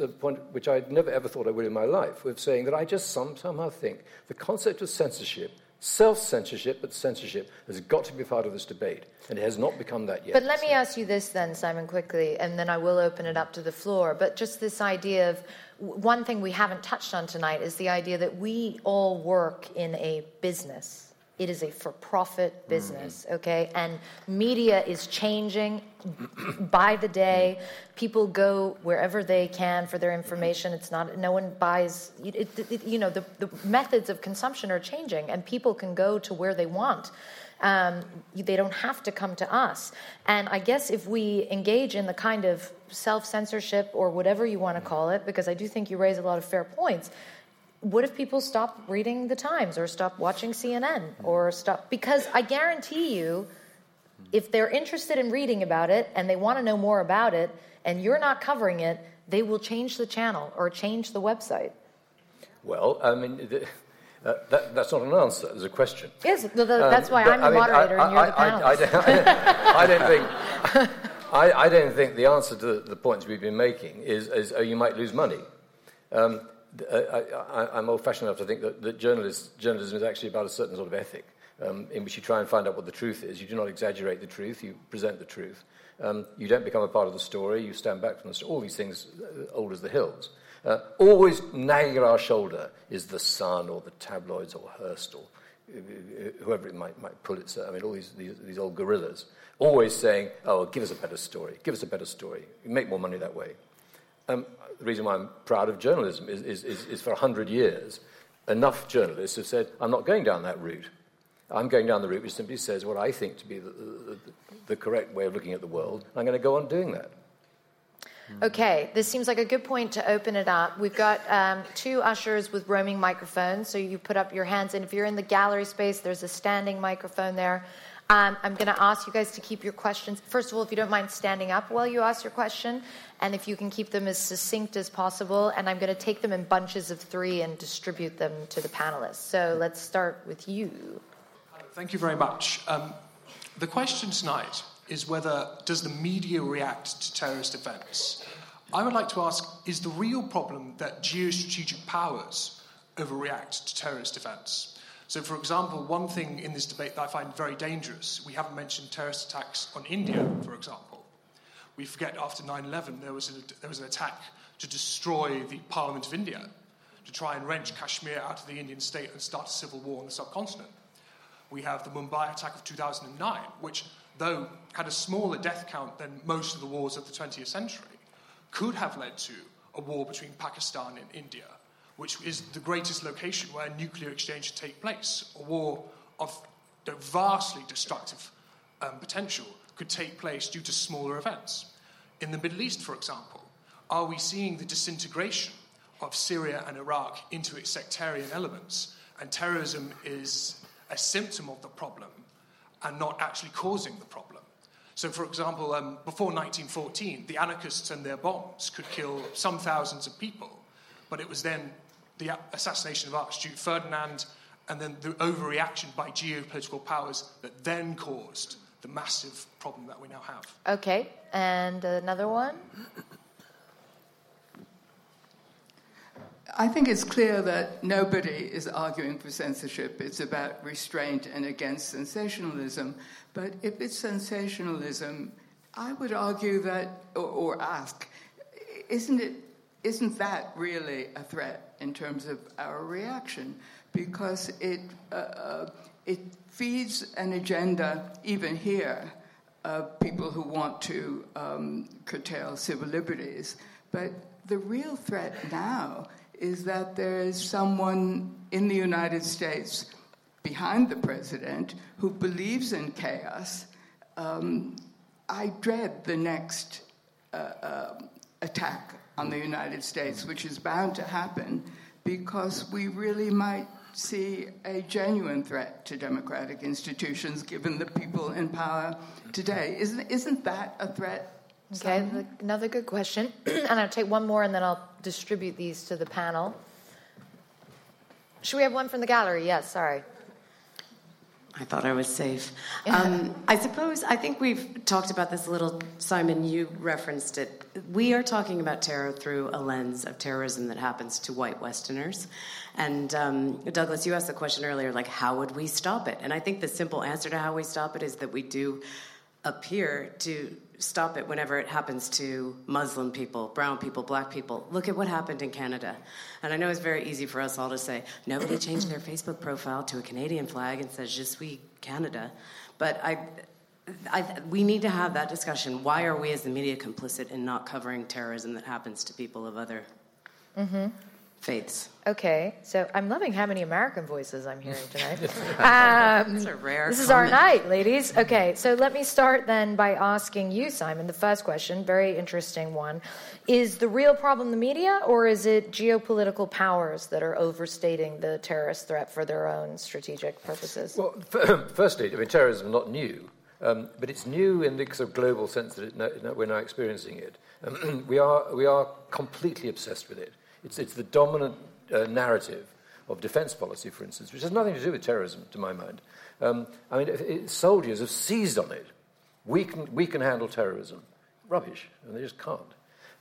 a point which I never ever thought I would in my life, of saying that I just somehow think the concept of censorship self censorship, but censorship has got to be part of this debate, and it has not become that yet. But let me ask you this then, Simon, quickly, and then I will open it up to the floor. But just this idea of one thing we haven't touched on tonight is the idea that we all work in a business. It is a for profit business, mm-hmm. okay? And media is changing by the day. People go wherever they can for their information. It's not, no one buys, it, it, you know, the, the methods of consumption are changing, and people can go to where they want. Um, they don't have to come to us. And I guess if we engage in the kind of self censorship or whatever you want to call it, because I do think you raise a lot of fair points, what if people stop reading the Times or stop watching CNN or stop? Because I guarantee you, if they're interested in reading about it and they want to know more about it and you're not covering it, they will change the channel or change the website. Well, I mean, the, uh, that, that's not an answer. There's a question. Yes, the, the, um, that's why I'm the moderator I, and you're the panelist. I, I, don't think. I, don't think the answer to the points we've been making is, is oh, you might lose money. Um, I, am old-fashioned enough to think that, that journalism is actually about a certain sort of ethic um, in which you try and find out what the truth is. You do not exaggerate the truth, you present the truth. Um, you don't become a part of the story, you stand back from the story. All these things, uh, old as the hills. Uh, always nagging at our shoulder is the Sun or the tabloids or Hearst or uh, whoever it might, might Pulitzer. I mean, all these, these, these old gorillas. Always saying, oh, give us a better story, give us a better story. You make more money that way. Um, the reason why I'm proud of journalism is, is, is, is for 100 years, enough journalists have said, I'm not going down that route. I'm going down the route which simply says what I think to be the, the, the correct way of looking at the world. I'm going to go on doing that. Okay, this seems like a good point to open it up. We've got um, two ushers with roaming microphones, so you put up your hands, and if you're in the gallery space, there's a standing microphone there. Um, I'm going to ask you guys to keep your questions. First of all, if you don't mind standing up while you ask your question, and if you can keep them as succinct as possible. And I'm going to take them in bunches of three and distribute them to the panelists. So let's start with you. Thank you very much. Um, the question tonight is whether does the media react to terrorist events? I would like to ask: Is the real problem that geostrategic powers overreact to terrorist events? So, for example, one thing in this debate that I find very dangerous, we haven't mentioned terrorist attacks on India, for example. We forget after 9 11 there, was there was an attack to destroy the Parliament of India, to try and wrench Kashmir out of the Indian state and start a civil war on the subcontinent. We have the Mumbai attack of 2009, which, though had a smaller death count than most of the wars of the 20th century, could have led to a war between Pakistan and India which is the greatest location where nuclear exchange should take place. A war of vastly destructive um, potential could take place due to smaller events. In the Middle East, for example, are we seeing the disintegration of Syria and Iraq into its sectarian elements? And terrorism is a symptom of the problem and not actually causing the problem. So, for example, um, before 1914, the anarchists and their bombs could kill some thousands of people, but it was then the assassination of Archduke Ferdinand, and then the overreaction by geopolitical powers that then caused the massive problem that we now have. Okay, and another one? I think it's clear that nobody is arguing for censorship. It's about restraint and against sensationalism. But if it's sensationalism, I would argue that, or, or ask, isn't it isn't that really a threat in terms of our reaction? Because it, uh, uh, it feeds an agenda, even here, of people who want to um, curtail civil liberties. But the real threat now is that there is someone in the United States behind the president who believes in chaos. Um, I dread the next uh, uh, attack on the United States, which is bound to happen because we really might see a genuine threat to democratic institutions given the people in power today. Isn't, isn't that a threat? Okay, another good question. and I'll take one more and then I'll distribute these to the panel. Should we have one from the gallery? Yes, sorry. I thought I was safe. Um, I suppose, I think we've talked about this a little. Simon, you referenced it. We are talking about terror through a lens of terrorism that happens to white Westerners. And um, Douglas, you asked the question earlier, like, how would we stop it? And I think the simple answer to how we stop it is that we do appear to stop it whenever it happens to Muslim people, brown people, black people. Look at what happened in Canada. And I know it's very easy for us all to say, nobody changed their Facebook profile to a Canadian flag and says, Je suis Canada. But I, I, we need to have that discussion. Why are we as the media complicit in not covering terrorism that happens to people of other Mm-hmm. Faiths? Okay, so I'm loving how many American voices I'm hearing tonight. Um, That's a rare This is our night, ladies. Okay, so let me start then by asking you, Simon, the first question, very interesting one. Is the real problem the media, or is it geopolitical powers that are overstating the terrorist threat for their own strategic purposes? Well, f- firstly, I mean, terrorism is not new, um, but it's new in the sort of global sense that it, no, no, we're now experiencing it. Um, we, are, we are completely obsessed with it. It's, it's the dominant uh, narrative of defense policy, for instance, which has nothing to do with terrorism, to my mind. Um, I mean, soldiers have seized on it. We can, we can handle terrorism. Rubbish, and they just can't.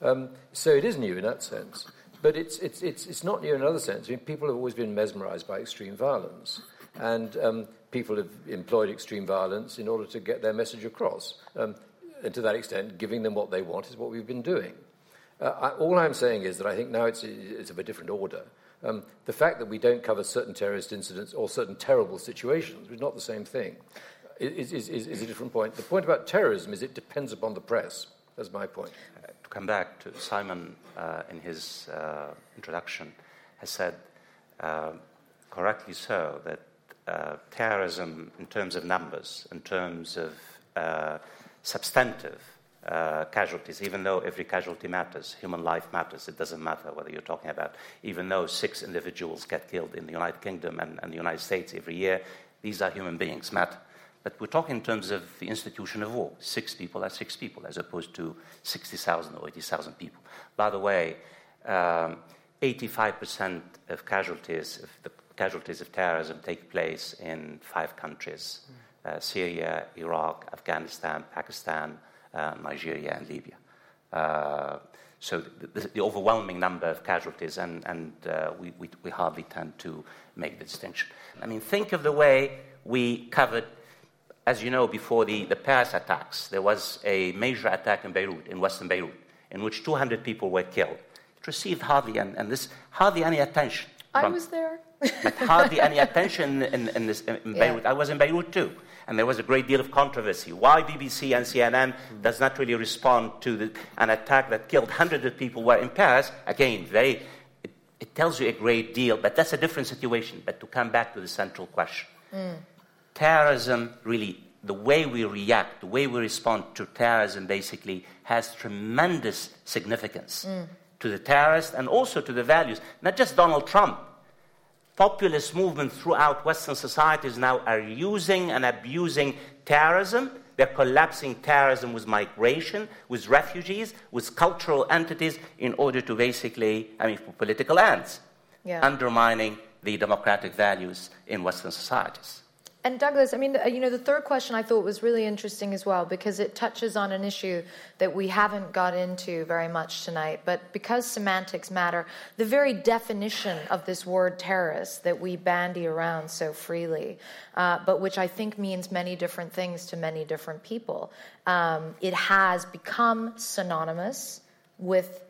Um, so it is new in that sense. But it's, it's, it's, it's not new in another sense. I mean, people have always been mesmerized by extreme violence. And um, people have employed extreme violence in order to get their message across. Um, and to that extent, giving them what they want is what we've been doing. Uh, I, all I'm saying is that I think now it's, it's of a different order. Um, the fact that we don't cover certain terrorist incidents or certain terrible situations is not the same thing. Is, is, is, is a different point. The point about terrorism is it depends upon the press. That's my point. Uh, to come back to Simon uh, in his uh, introduction, has said uh, correctly so that uh, terrorism, in terms of numbers, in terms of substantive uh, casualties, even though every casualty matters, human life matters, it doesn't matter whether you're talking about, even though six individuals get killed in the United Kingdom and, and the United States every year, these are human beings, matter. But we're talking in terms of the institution of war. Six people are six people, as opposed to 60,000 or 80,000 people. By the way, um, 85% of casualties, of the casualties of terrorism take place in five countries uh, Syria, Iraq, Afghanistan, Pakistan, Nigeria, and Libya. Uh, so the, overwhelming number of casualties, and, and uh, we, we, we hardly tend to make the distinction. I mean, think of the way we covered as you know, before the, the Paris attacks, there was a major attack in Beirut, in western Beirut, in which 200 people were killed. It received hardly, and this, hardly any attention. I was there. But hardly any attention in, in, this, in Yeah. Beirut. I was in Beirut too, and there was a great deal of controversy. Why BBC and CNN does not really respond to the, an attack that killed hundreds of people were in Paris? Again, very, it, it tells you a great deal, but that's a different situation. But to come back to the central question, hmm. terrorism really the way we react, the way we respond to terrorism basically has tremendous significance hmm. to the terrorists and also to the values. Not just Donald Trump. Populist movements throughout Western societies now are using and abusing terrorism. They're collapsing terrorism with migration, with refugees, with cultural entities in order to basically, I mean, for political ends, Yeah. undermining the democratic values in Western societies. And Douglas, I mean, you know, the third question I thought was really interesting as well because it touches on an issue that we haven't got into very much tonight. But because semantics matter, the very definition of this word terrorist that we bandy around so freely, uh, but which I think means many different things to many different people, um, it has become synonymous with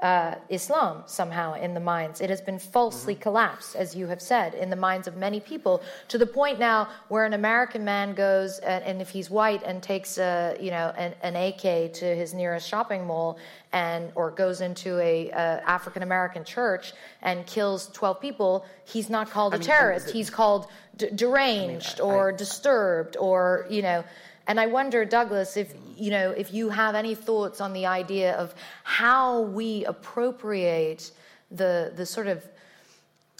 uh, Islam somehow in the minds. It has been falsely collapsed, as you have said, in the minds of many people, to the point now where an American man goes and, and if he's white and takes a you know an, an AK to his nearest shopping mall and or goes into a, uh African American church and kills twelve people, he's not called a mean, terrorist. he's called d- deranged or disturbed or you know. And I wonder, Douglas, if you know, if you have any thoughts on the idea of how we appropriate the the sort of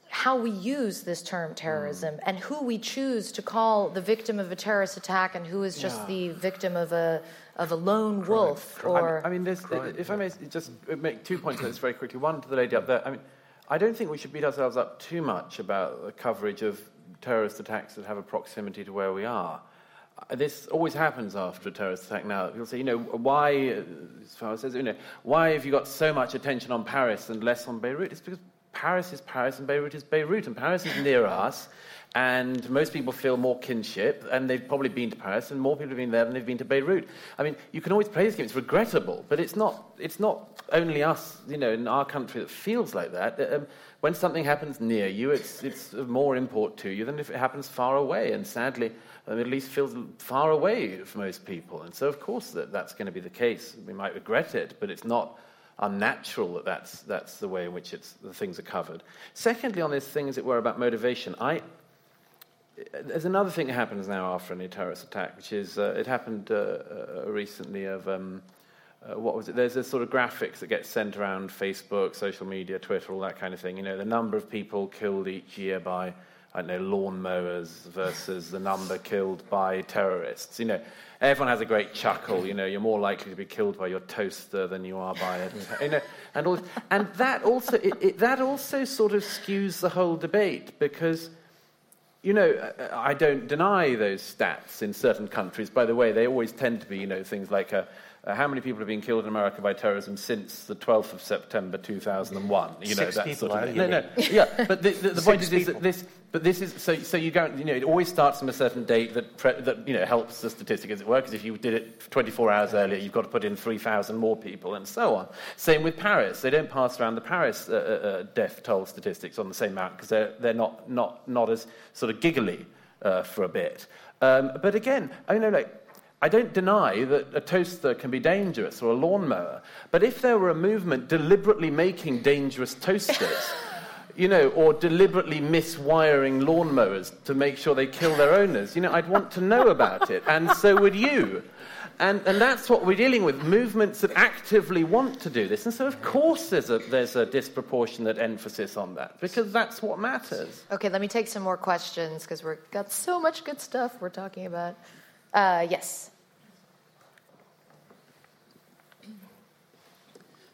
how we use this term terrorism Mm. and who we choose to call the victim of a terrorist attack and who is just Yeah. the victim of a of a lone wolf or I mean, there's, if I may just make two points on this very quickly. One to the lady up there. I mean, I don't think we should beat ourselves up too much about the coverage of terrorist attacks that have a proximity to where we are. This always happens after a terrorist attack now. People say, you know, why, as Fawaz says, you know, why have you got so much attention on Paris and less on Beirut? It's because Paris is Paris and Beirut is Beirut, and Paris is near us, and most people feel more kinship, and they've probably been to Paris, and more people have been there than they've been to Beirut. I mean, you can always play this game, it's regrettable, but it's not, it's not only us, you know, in our country that feels like that. Um, when something happens near you, it's, it's of more import to you than if it happens far away, and sadly, the Middle East feels far away for most people. And so, of course, that, that's going to be the case. We might regret it, but it's not unnatural that that's, that's the way in which it's, the things are covered. Secondly, on this thing, as it were, about motivation, I, there's another thing that happens now after any terrorist attack, which is uh, it happened uh, uh, recently of. Um, uh, what was it? There's a sort of graphics that get sent around Facebook, social media, Twitter, all that kind of thing. You know, the number of people killed each year by I don't know, lawnmowers versus the number killed by terrorists. You know, everyone has a great chuckle. You know, you're more likely to be killed by your toaster than you are by a, you know, and all, and that also it, it, that also sort of skews the whole debate because. You know, uh, uh, I don't deny those stats in certain countries. By the way, they always tend to be, you know, things like a, uh, how many people have been killed in America by terrorism since the 12th of September 2001? You know, Six that people, sort of thing. No, no, yeah, but the, the, the point is, is, that this, but this is so. So you go, you know, it always starts from a certain date that pre, that you know helps the statistic as it were. Because if you did it 24 hours earlier, you've got to put in 3,000 more people, and so on. Same with Paris. They don't pass around the Paris uh, uh, uh death toll statistics on the same amount because they're they're not not not as sort of giggly uh, for a bit. Um, but again, I know like I don't deny that a toaster can be dangerous or a lawnmower, but if there were a movement deliberately making dangerous toasters, you know, or deliberately miswiring lawnmowers to make sure they kill their owners, you know, I'd want to know about it, and so would you. And, and that's what we're dealing with movements that actively want to do this. And so, of course, there's a, there's a disproportionate emphasis on that because that's what matters. Okay, let me take some more questions because we've got so much good stuff we're talking about. Uh, yes.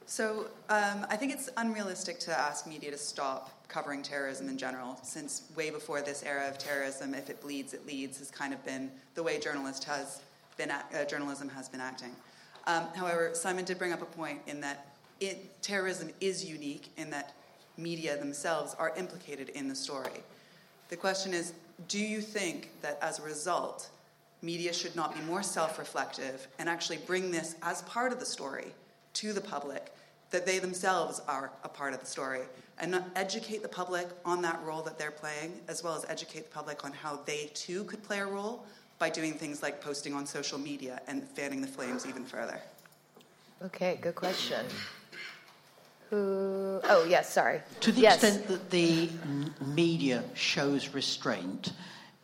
So um, I think it's unrealistic to ask media to stop covering terrorism in general, since way before this era of terrorism, if it bleeds, it leads, has kind of been the way journalist has been, uh, journalism has been acting. Um, however, Simon did bring up a point in that it, terrorism is unique in that media themselves are implicated in the story. The question is, do you think that as a result, media should not be more self-reflective and actually bring this as part of the story to the public that they themselves are a part of the story and educate the public on that role that they're playing, as well as educate the public on how they too could play a role by doing things like posting on social media and fanning the flames even further. Okay, good question. Who? Oh, yes, sorry. To the yes. extent that the media shows restraint,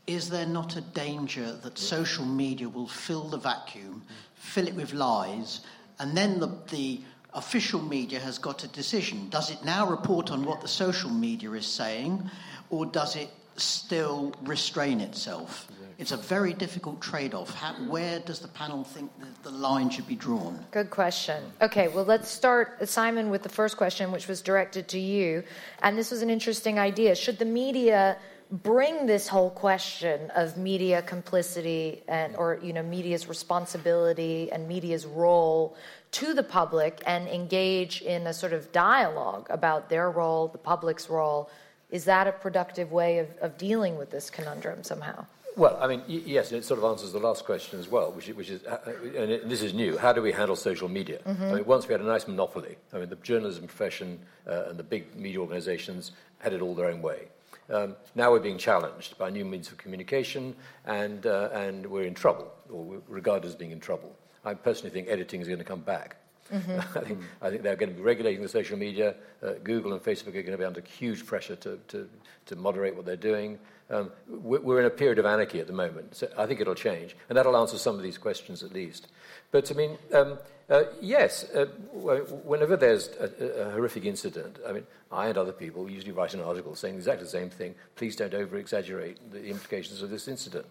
is there not a danger that social media will fill the vacuum, fill it with lies, and then the, the official media has got a decision. Does it now report on what the social media is saying, or does it still restrain itself? It's a very difficult trade off. Where does the panel think the, the line should be drawn? Good question. Okay, well, let's start, Simon, with the first question, which was directed to you. And this was an interesting idea. Should the media bring this whole question of media complicity and or you know media's responsibility and media's role to the public and engage in a sort of dialogue about their role, the public's role. Is that a productive way of, of dealing with this conundrum somehow? Well, I mean, y- yes, it sort of answers the last question as well, which is, which is uh, uh, and it, this is new. How do we handle social media? Mm-hmm. I mean, once we had a nice monopoly. I mean, the journalism profession uh, and the big media organizations had it all their own way. Um, now we're being challenged by new means of communication, and, uh, and we're in trouble, or we're regarded as being in trouble. I personally think editing is going to come back. Mm-hmm. I, think, I think they're going to be regulating the social media. Uh, Google and Facebook are going to be under huge pressure to, to, to moderate what they're doing. Um, we're in a period of anarchy at the moment, so I think it'll change, and that'll answer some of these questions at least. But I mean, um, uh, yes, uh, whenever there's a, a, horrific incident, I mean, I and other people usually write an article saying exactly the same thing. Please don't over exaggerate the implications of this incident.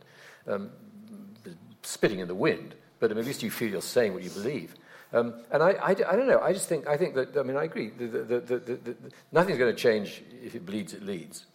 Um, spitting in the wind but at least you feel you're saying what you believe. Um, and I, I, I, don't know. I just think I think that I mean I agree. The, the, the, nothing's going to change if it bleeds. It leads.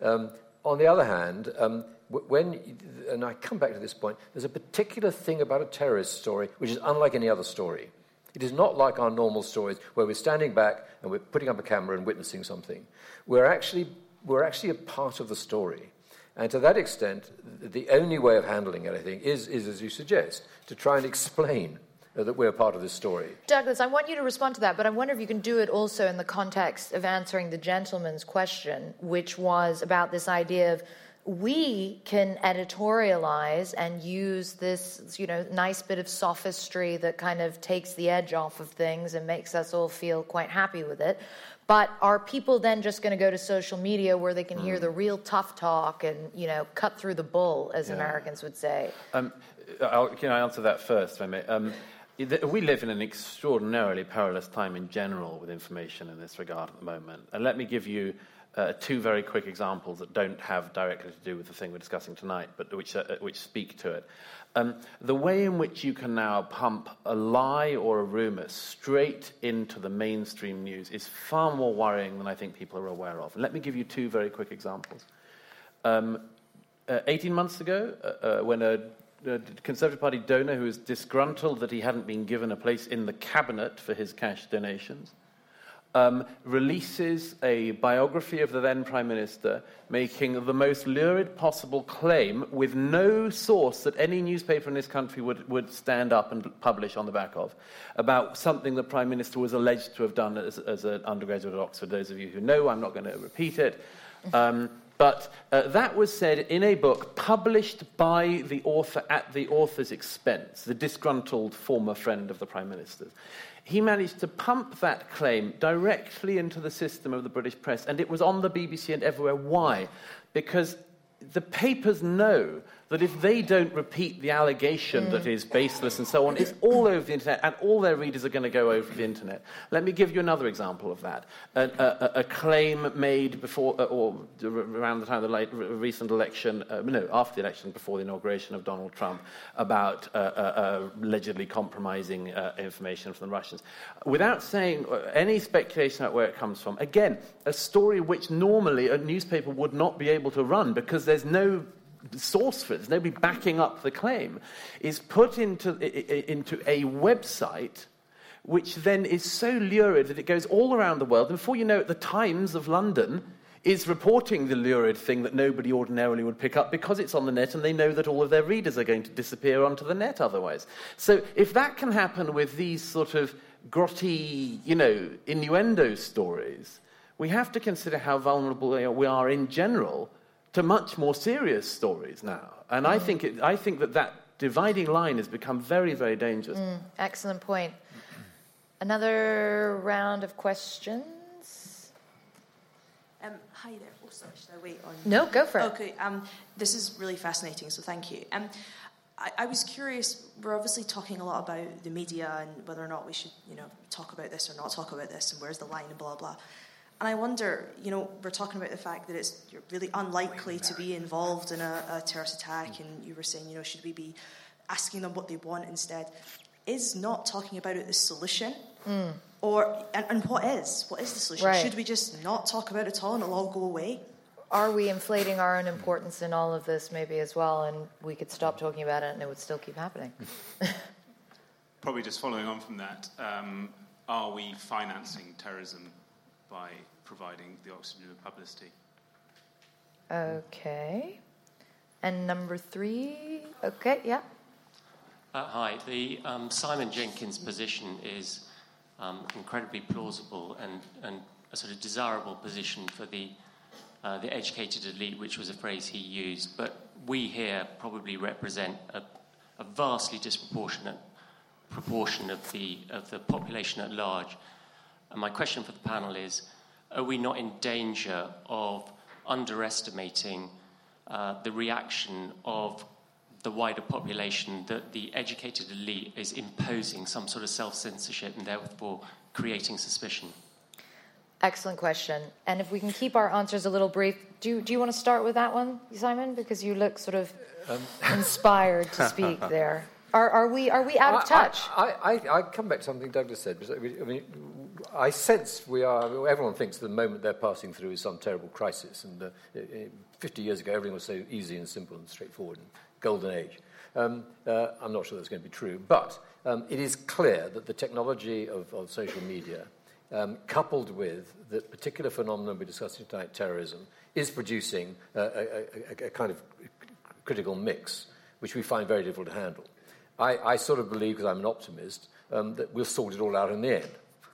Um, on the other hand, um, when, and I come back to this point, there's a particular thing about a terrorist story which is unlike any other story. It is not like our normal stories where we're standing back and we're putting up a camera and witnessing something. We're actually, we're actually a part of the story. And to that extent, the only way of handling it, I think, is, is as you suggest, to try and explain that we're part of this story. Douglas, I want you to respond to that, but I wonder if you can do it also in the context of answering the gentleman's question, which was about this idea of we can editorialize and use this, you know, nice bit of sophistry that kind of takes the edge off of things and makes us all feel quite happy with it. But are people then just going to go to social media where they can mm. hear the real tough talk and, you know, cut through the bull, as yeah. Americans would say? Um, can I answer that first, if I may? Um, we live in an extraordinarily perilous time in general with information in this regard at the moment. And let me give you uh, two very quick examples that don't have directly to do with the thing we're discussing tonight, but which, uh, which speak to it. Um, the way in which you can now pump a lie or a rumor straight into the mainstream news is far more worrying than I think people are aware of. And let me give you two very quick examples. Um, uh, 18 months ago, uh, uh, when a, a Conservative Party donor who was disgruntled that he hadn't been given a place in the cabinet for his cash donations um, releases a biography of the then Prime Minister, making the most lurid possible claim with no source that any newspaper in this country would, would stand up and publish on the back of, about something the Prime Minister was alleged to have done as, as an undergraduate at Oxford. Those of you who know, I'm not going to repeat it. Um, but uh, that was said in a book published by the author at the author's expense, the disgruntled former friend of the Prime Minister's he managed to pump that claim directly into the system of the British press, and it was on the BBC and everywhere. Why? Because the papers know that if they don't repeat the allegation mm. that is baseless and so on, it's all over the internet, and all their readers are going to go over the internet. Let me give you another example of that. A, a, a claim made before, uh, or around the time of the late, recent election, uh, no, after the election, before the inauguration of Donald Trump, about uh, uh, uh allegedly compromising uh, information from the Russians. Without saying any speculation about where it comes from, again, a story which normally a newspaper would not be able to run because there's no source for it, there's nobody backing up the claim, is put into, into a website which then is so lurid that it goes all around the world. And before you know it, the Times of London is reporting the lurid thing that nobody ordinarily would pick up because it's on the net and they know that all of their readers are going to disappear onto the net otherwise. So if that can happen with these sort of grotty, you know, innuendo stories, we have to consider how vulnerable we are in general to much more serious stories now. And mm. I, think it, I think that that dividing line has become very, very dangerous. Mm, excellent point. Another round of questions? Um, hi there. Oh, sorry, should I wait on? No, go for it. Okay, um, this is really fascinating, so thank you. Um, I, I, was curious. We're obviously talking a lot about the media and whether or not we should, you know, talk about this or not talk about this, and where's the line and blah blah. And I wonder, you know, we're talking about the fact that it's you're really unlikely to be involved in a, a terrorist attack, and you were saying, you know, should we be asking them what they want instead? Is not talking about it the solution? Mm. Or and, and, what is? What is the solution? Right. Should we just not talk about it at all and it'll all go away? Are we inflating our own importance in all of this maybe as well and we could stop talking about it and it would still keep happening? Probably just following on from that, um, are we financing terrorism by providing the oxygen of publicity. Okay. And number three, okay, yeah. Uh, hi, the um, Simon Jenkins position is um, incredibly plausible and, and a sort of desirable position for the, uh, the educated elite, which was a phrase he used. But we here probably represent a, a vastly disproportionate proportion of the, of the population at large. And my question for the panel is are we not in danger of underestimating uh, the reaction of the wider population that the educated elite is imposing some sort of self censorship and therefore creating suspicion? Excellent question. And if we can keep our answers a little brief, do, do you want to start with that one, Simon? Because you look sort of um. inspired to speak there. Are, are, we, are we out of touch? I, I, I, come back to something Douglas said. I mean, I sense we are, everyone thinks the moment they're passing through is some terrible crisis. And uh, 50 years ago, everything was so easy and simple and straightforward and golden age. Um, uh, I'm not sure that's going to be true. But um, it is clear that the technology of, of social media, um, coupled with the particular phenomenon we're discussing tonight, terrorism, is producing a, a, a, kind of critical mix, which we find very difficult to handle. I, I sort of believe, because I'm an optimist, um, that we'll sort it all out in the end.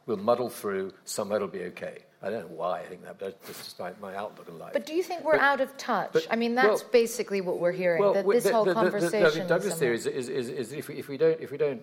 We'll muddle through, somehow it'll be okay. I don't know why I think that, but that's just my, my outlook on life. But do you think we're but, out of touch? But, I mean, that's well, basically what we're hearing. Well, that this the, whole the, conversation. The, the, Douglas theory is, is, is, is, if, we, if we don't, if we don't,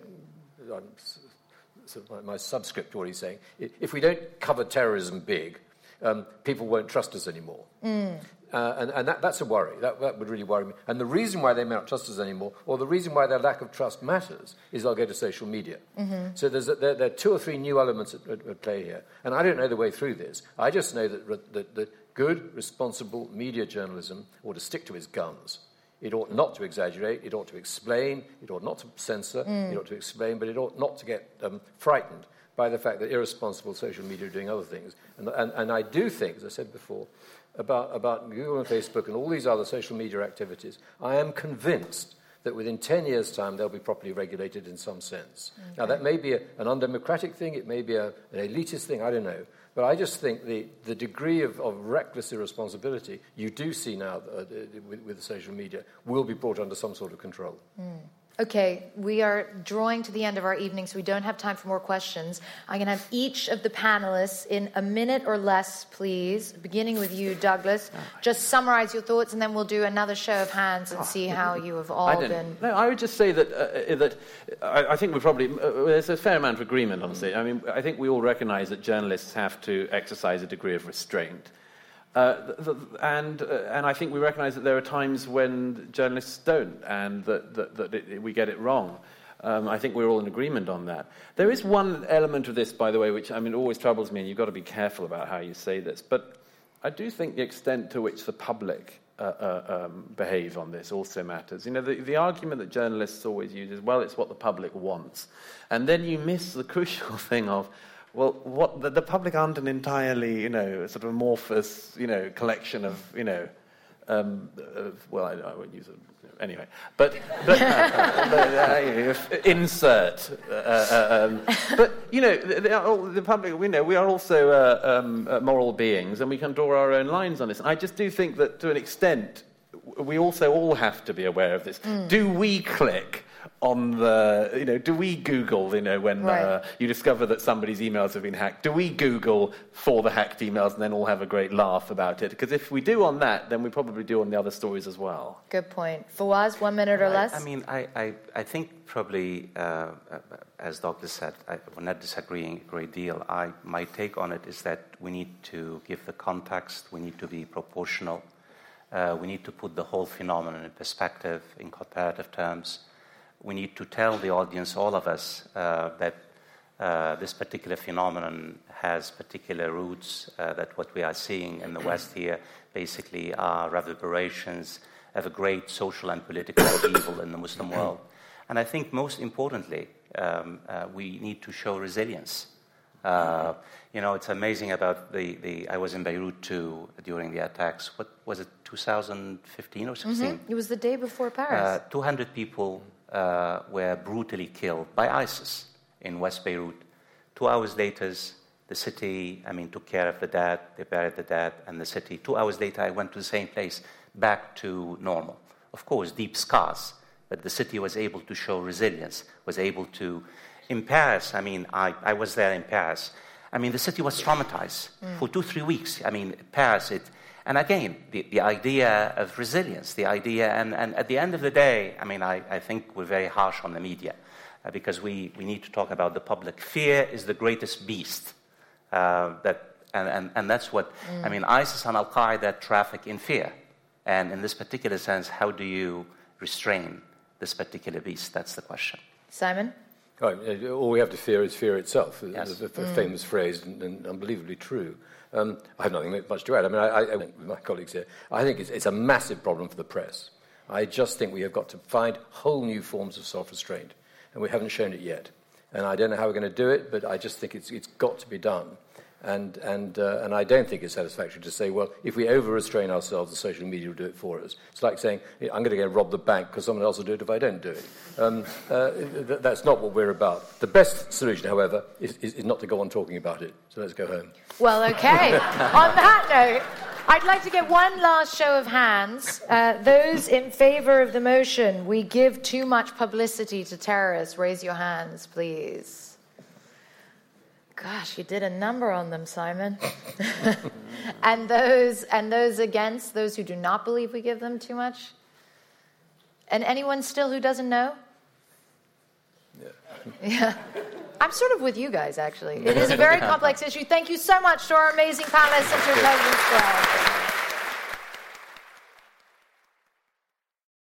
of my, my, subscript to what he's saying, if we don't cover terrorism big, um, people won't trust us anymore. Mm. Uh, and, and that, that's a worry. That, that, would really worry me. And the reason why they may not trust us anymore, or the reason why their lack of trust matters, is they'll go to social media. Mm-hmm. So there's a, there, there, are two or three new elements at, at, at, play here. And I don't know the way through this. I just know that, that, that good, responsible media journalism ought to stick to its guns. It ought not to exaggerate. It ought to explain. It ought not to censor. Mm. It ought to explain, but it ought not to get um, frightened by the fact that irresponsible social media are doing other things. And, and, and I do think, as I said before, about, about Google and Facebook and all these other social media activities, I am convinced that within 10 years' time they'll be properly regulated in some sense. Okay. Now, that may be a, an undemocratic thing, it may be a, an elitist thing, I don't know. But I just think the, the degree of, of reckless irresponsibility you do see now uh, with, with the social media will be brought under some sort of control. Mm. Okay, we are drawing to the end of our evening, so we don't have time for more questions. I'm going to have each of the panelists in a minute or less, please, beginning with you, Douglas. Just summarize your thoughts, and then we'll do another show of hands and see how you have all been. No, I would just say that, uh, that I, I, think we probably, uh, there's a fair amount of agreement, honestly. I mean, I think we all recognize that journalists have to exercise a degree of restraint. Uh, and, uh, and I think we recognize that there are times when journalists don't and that, that, that it, we get it wrong. Um, I think we're all in agreement on that. There is one element of this, by the way, which I mean always troubles me, and you've got to be careful about how you say this. But I do think the extent to which the public uh, uh, um, behave on this also matters. You know, the, the argument that journalists always use is, well, it's what the public wants, and then you miss the crucial thing of well, what the, the, public aren't an entirely, you know, sort of amorphous, you know, collection of, you know, um, of, well, I, I won't use it anyway. But, but uh, uh, insert. Uh, uh, um, but you know, the, the, public. We know we are also uh, um, uh, moral beings, and we can draw our own lines on this. And I just do think that, to an extent, we also all have to be aware of this. Mm. Do we click? On the, you know, do we Google, you know, when right. uh, you discover that somebody's emails have been hacked, do we Google for the hacked emails and then all have a great laugh about it? Because if we do on that, then we probably do on the other stories as well. Good point. Fawaz, one minute or less? I, I mean, I, I, I, think probably, uh, as Dr. said, I, we're not disagreeing a great deal. I, my take on it is that we need to give the context, we need to be proportional, uh, we need to put the whole phenomenon in perspective, in comparative terms we need to tell the audience, all of us, uh, that uh, this particular phenomenon has particular roots, uh, that what we are seeing in the West here basically are reverberations of a great social and political evil in the Muslim world. And I think most importantly, um, uh, we need to show resilience. Uh, you know, it's amazing about the, the. I was in Beirut too during the attacks. What was it, 2015 or 16? Mm-hmm. It was the day before Paris. Uh, 200 people uh, were brutally killed by ISIS in West Beirut. Two hours later, the city, I mean, took care of the dead, they buried the dead, and the city. Two hours later, I went to the same place, back to normal. Of course, deep scars, but the city was able to show resilience, was able to. In Paris, I mean, I, I was there in Paris. I mean, the city was traumatized mm. for two, three weeks. I mean, Paris, it, and again, the, the idea of resilience, the idea, and, and at the end of the day, I mean, I, I think we're very harsh on the media uh, because we, we need to talk about the public. Fear is the greatest beast. Uh, that, and, and, and that's what, mm. I mean, ISIS and Al Qaeda traffic in fear. And in this particular sense, how do you restrain this particular beast? That's the question. Simon? all we have to fear is fear itself. Yes. A, a, mm. famous phrase and, and unbelievably true. Um, I have nothing much to add. I mean, I, I, with my colleagues here, I think it's, it's, a massive problem for the press. I just think we have got to find whole new forms of self restraint, and we haven't shown it yet. And I don't know how we're going to do it, but I just think it's, it's got to be done. And, and, uh, and I don't think it's satisfactory to say, well, if we over restrain ourselves, the social media will do it for us. It's like saying, I'm going to go rob the bank because someone else will do it if I don't do it. Um, uh, th- that's not what we're about. The best solution, however, is, is, is not to go on talking about it. So let's go home. Well, okay. on that note, I'd like to get one last show of hands. Uh, those in favor of the motion, we give too much publicity to terrorists. Raise your hands, please. Gosh, you did a number on them, Simon. and those and those against, those who do not believe we give them too much. And anyone still who doesn't know? Yeah. yeah. I'm sort of with you guys, actually. It is a very complex issue. Thank you so much to our amazing panelists at Intelligence Squared.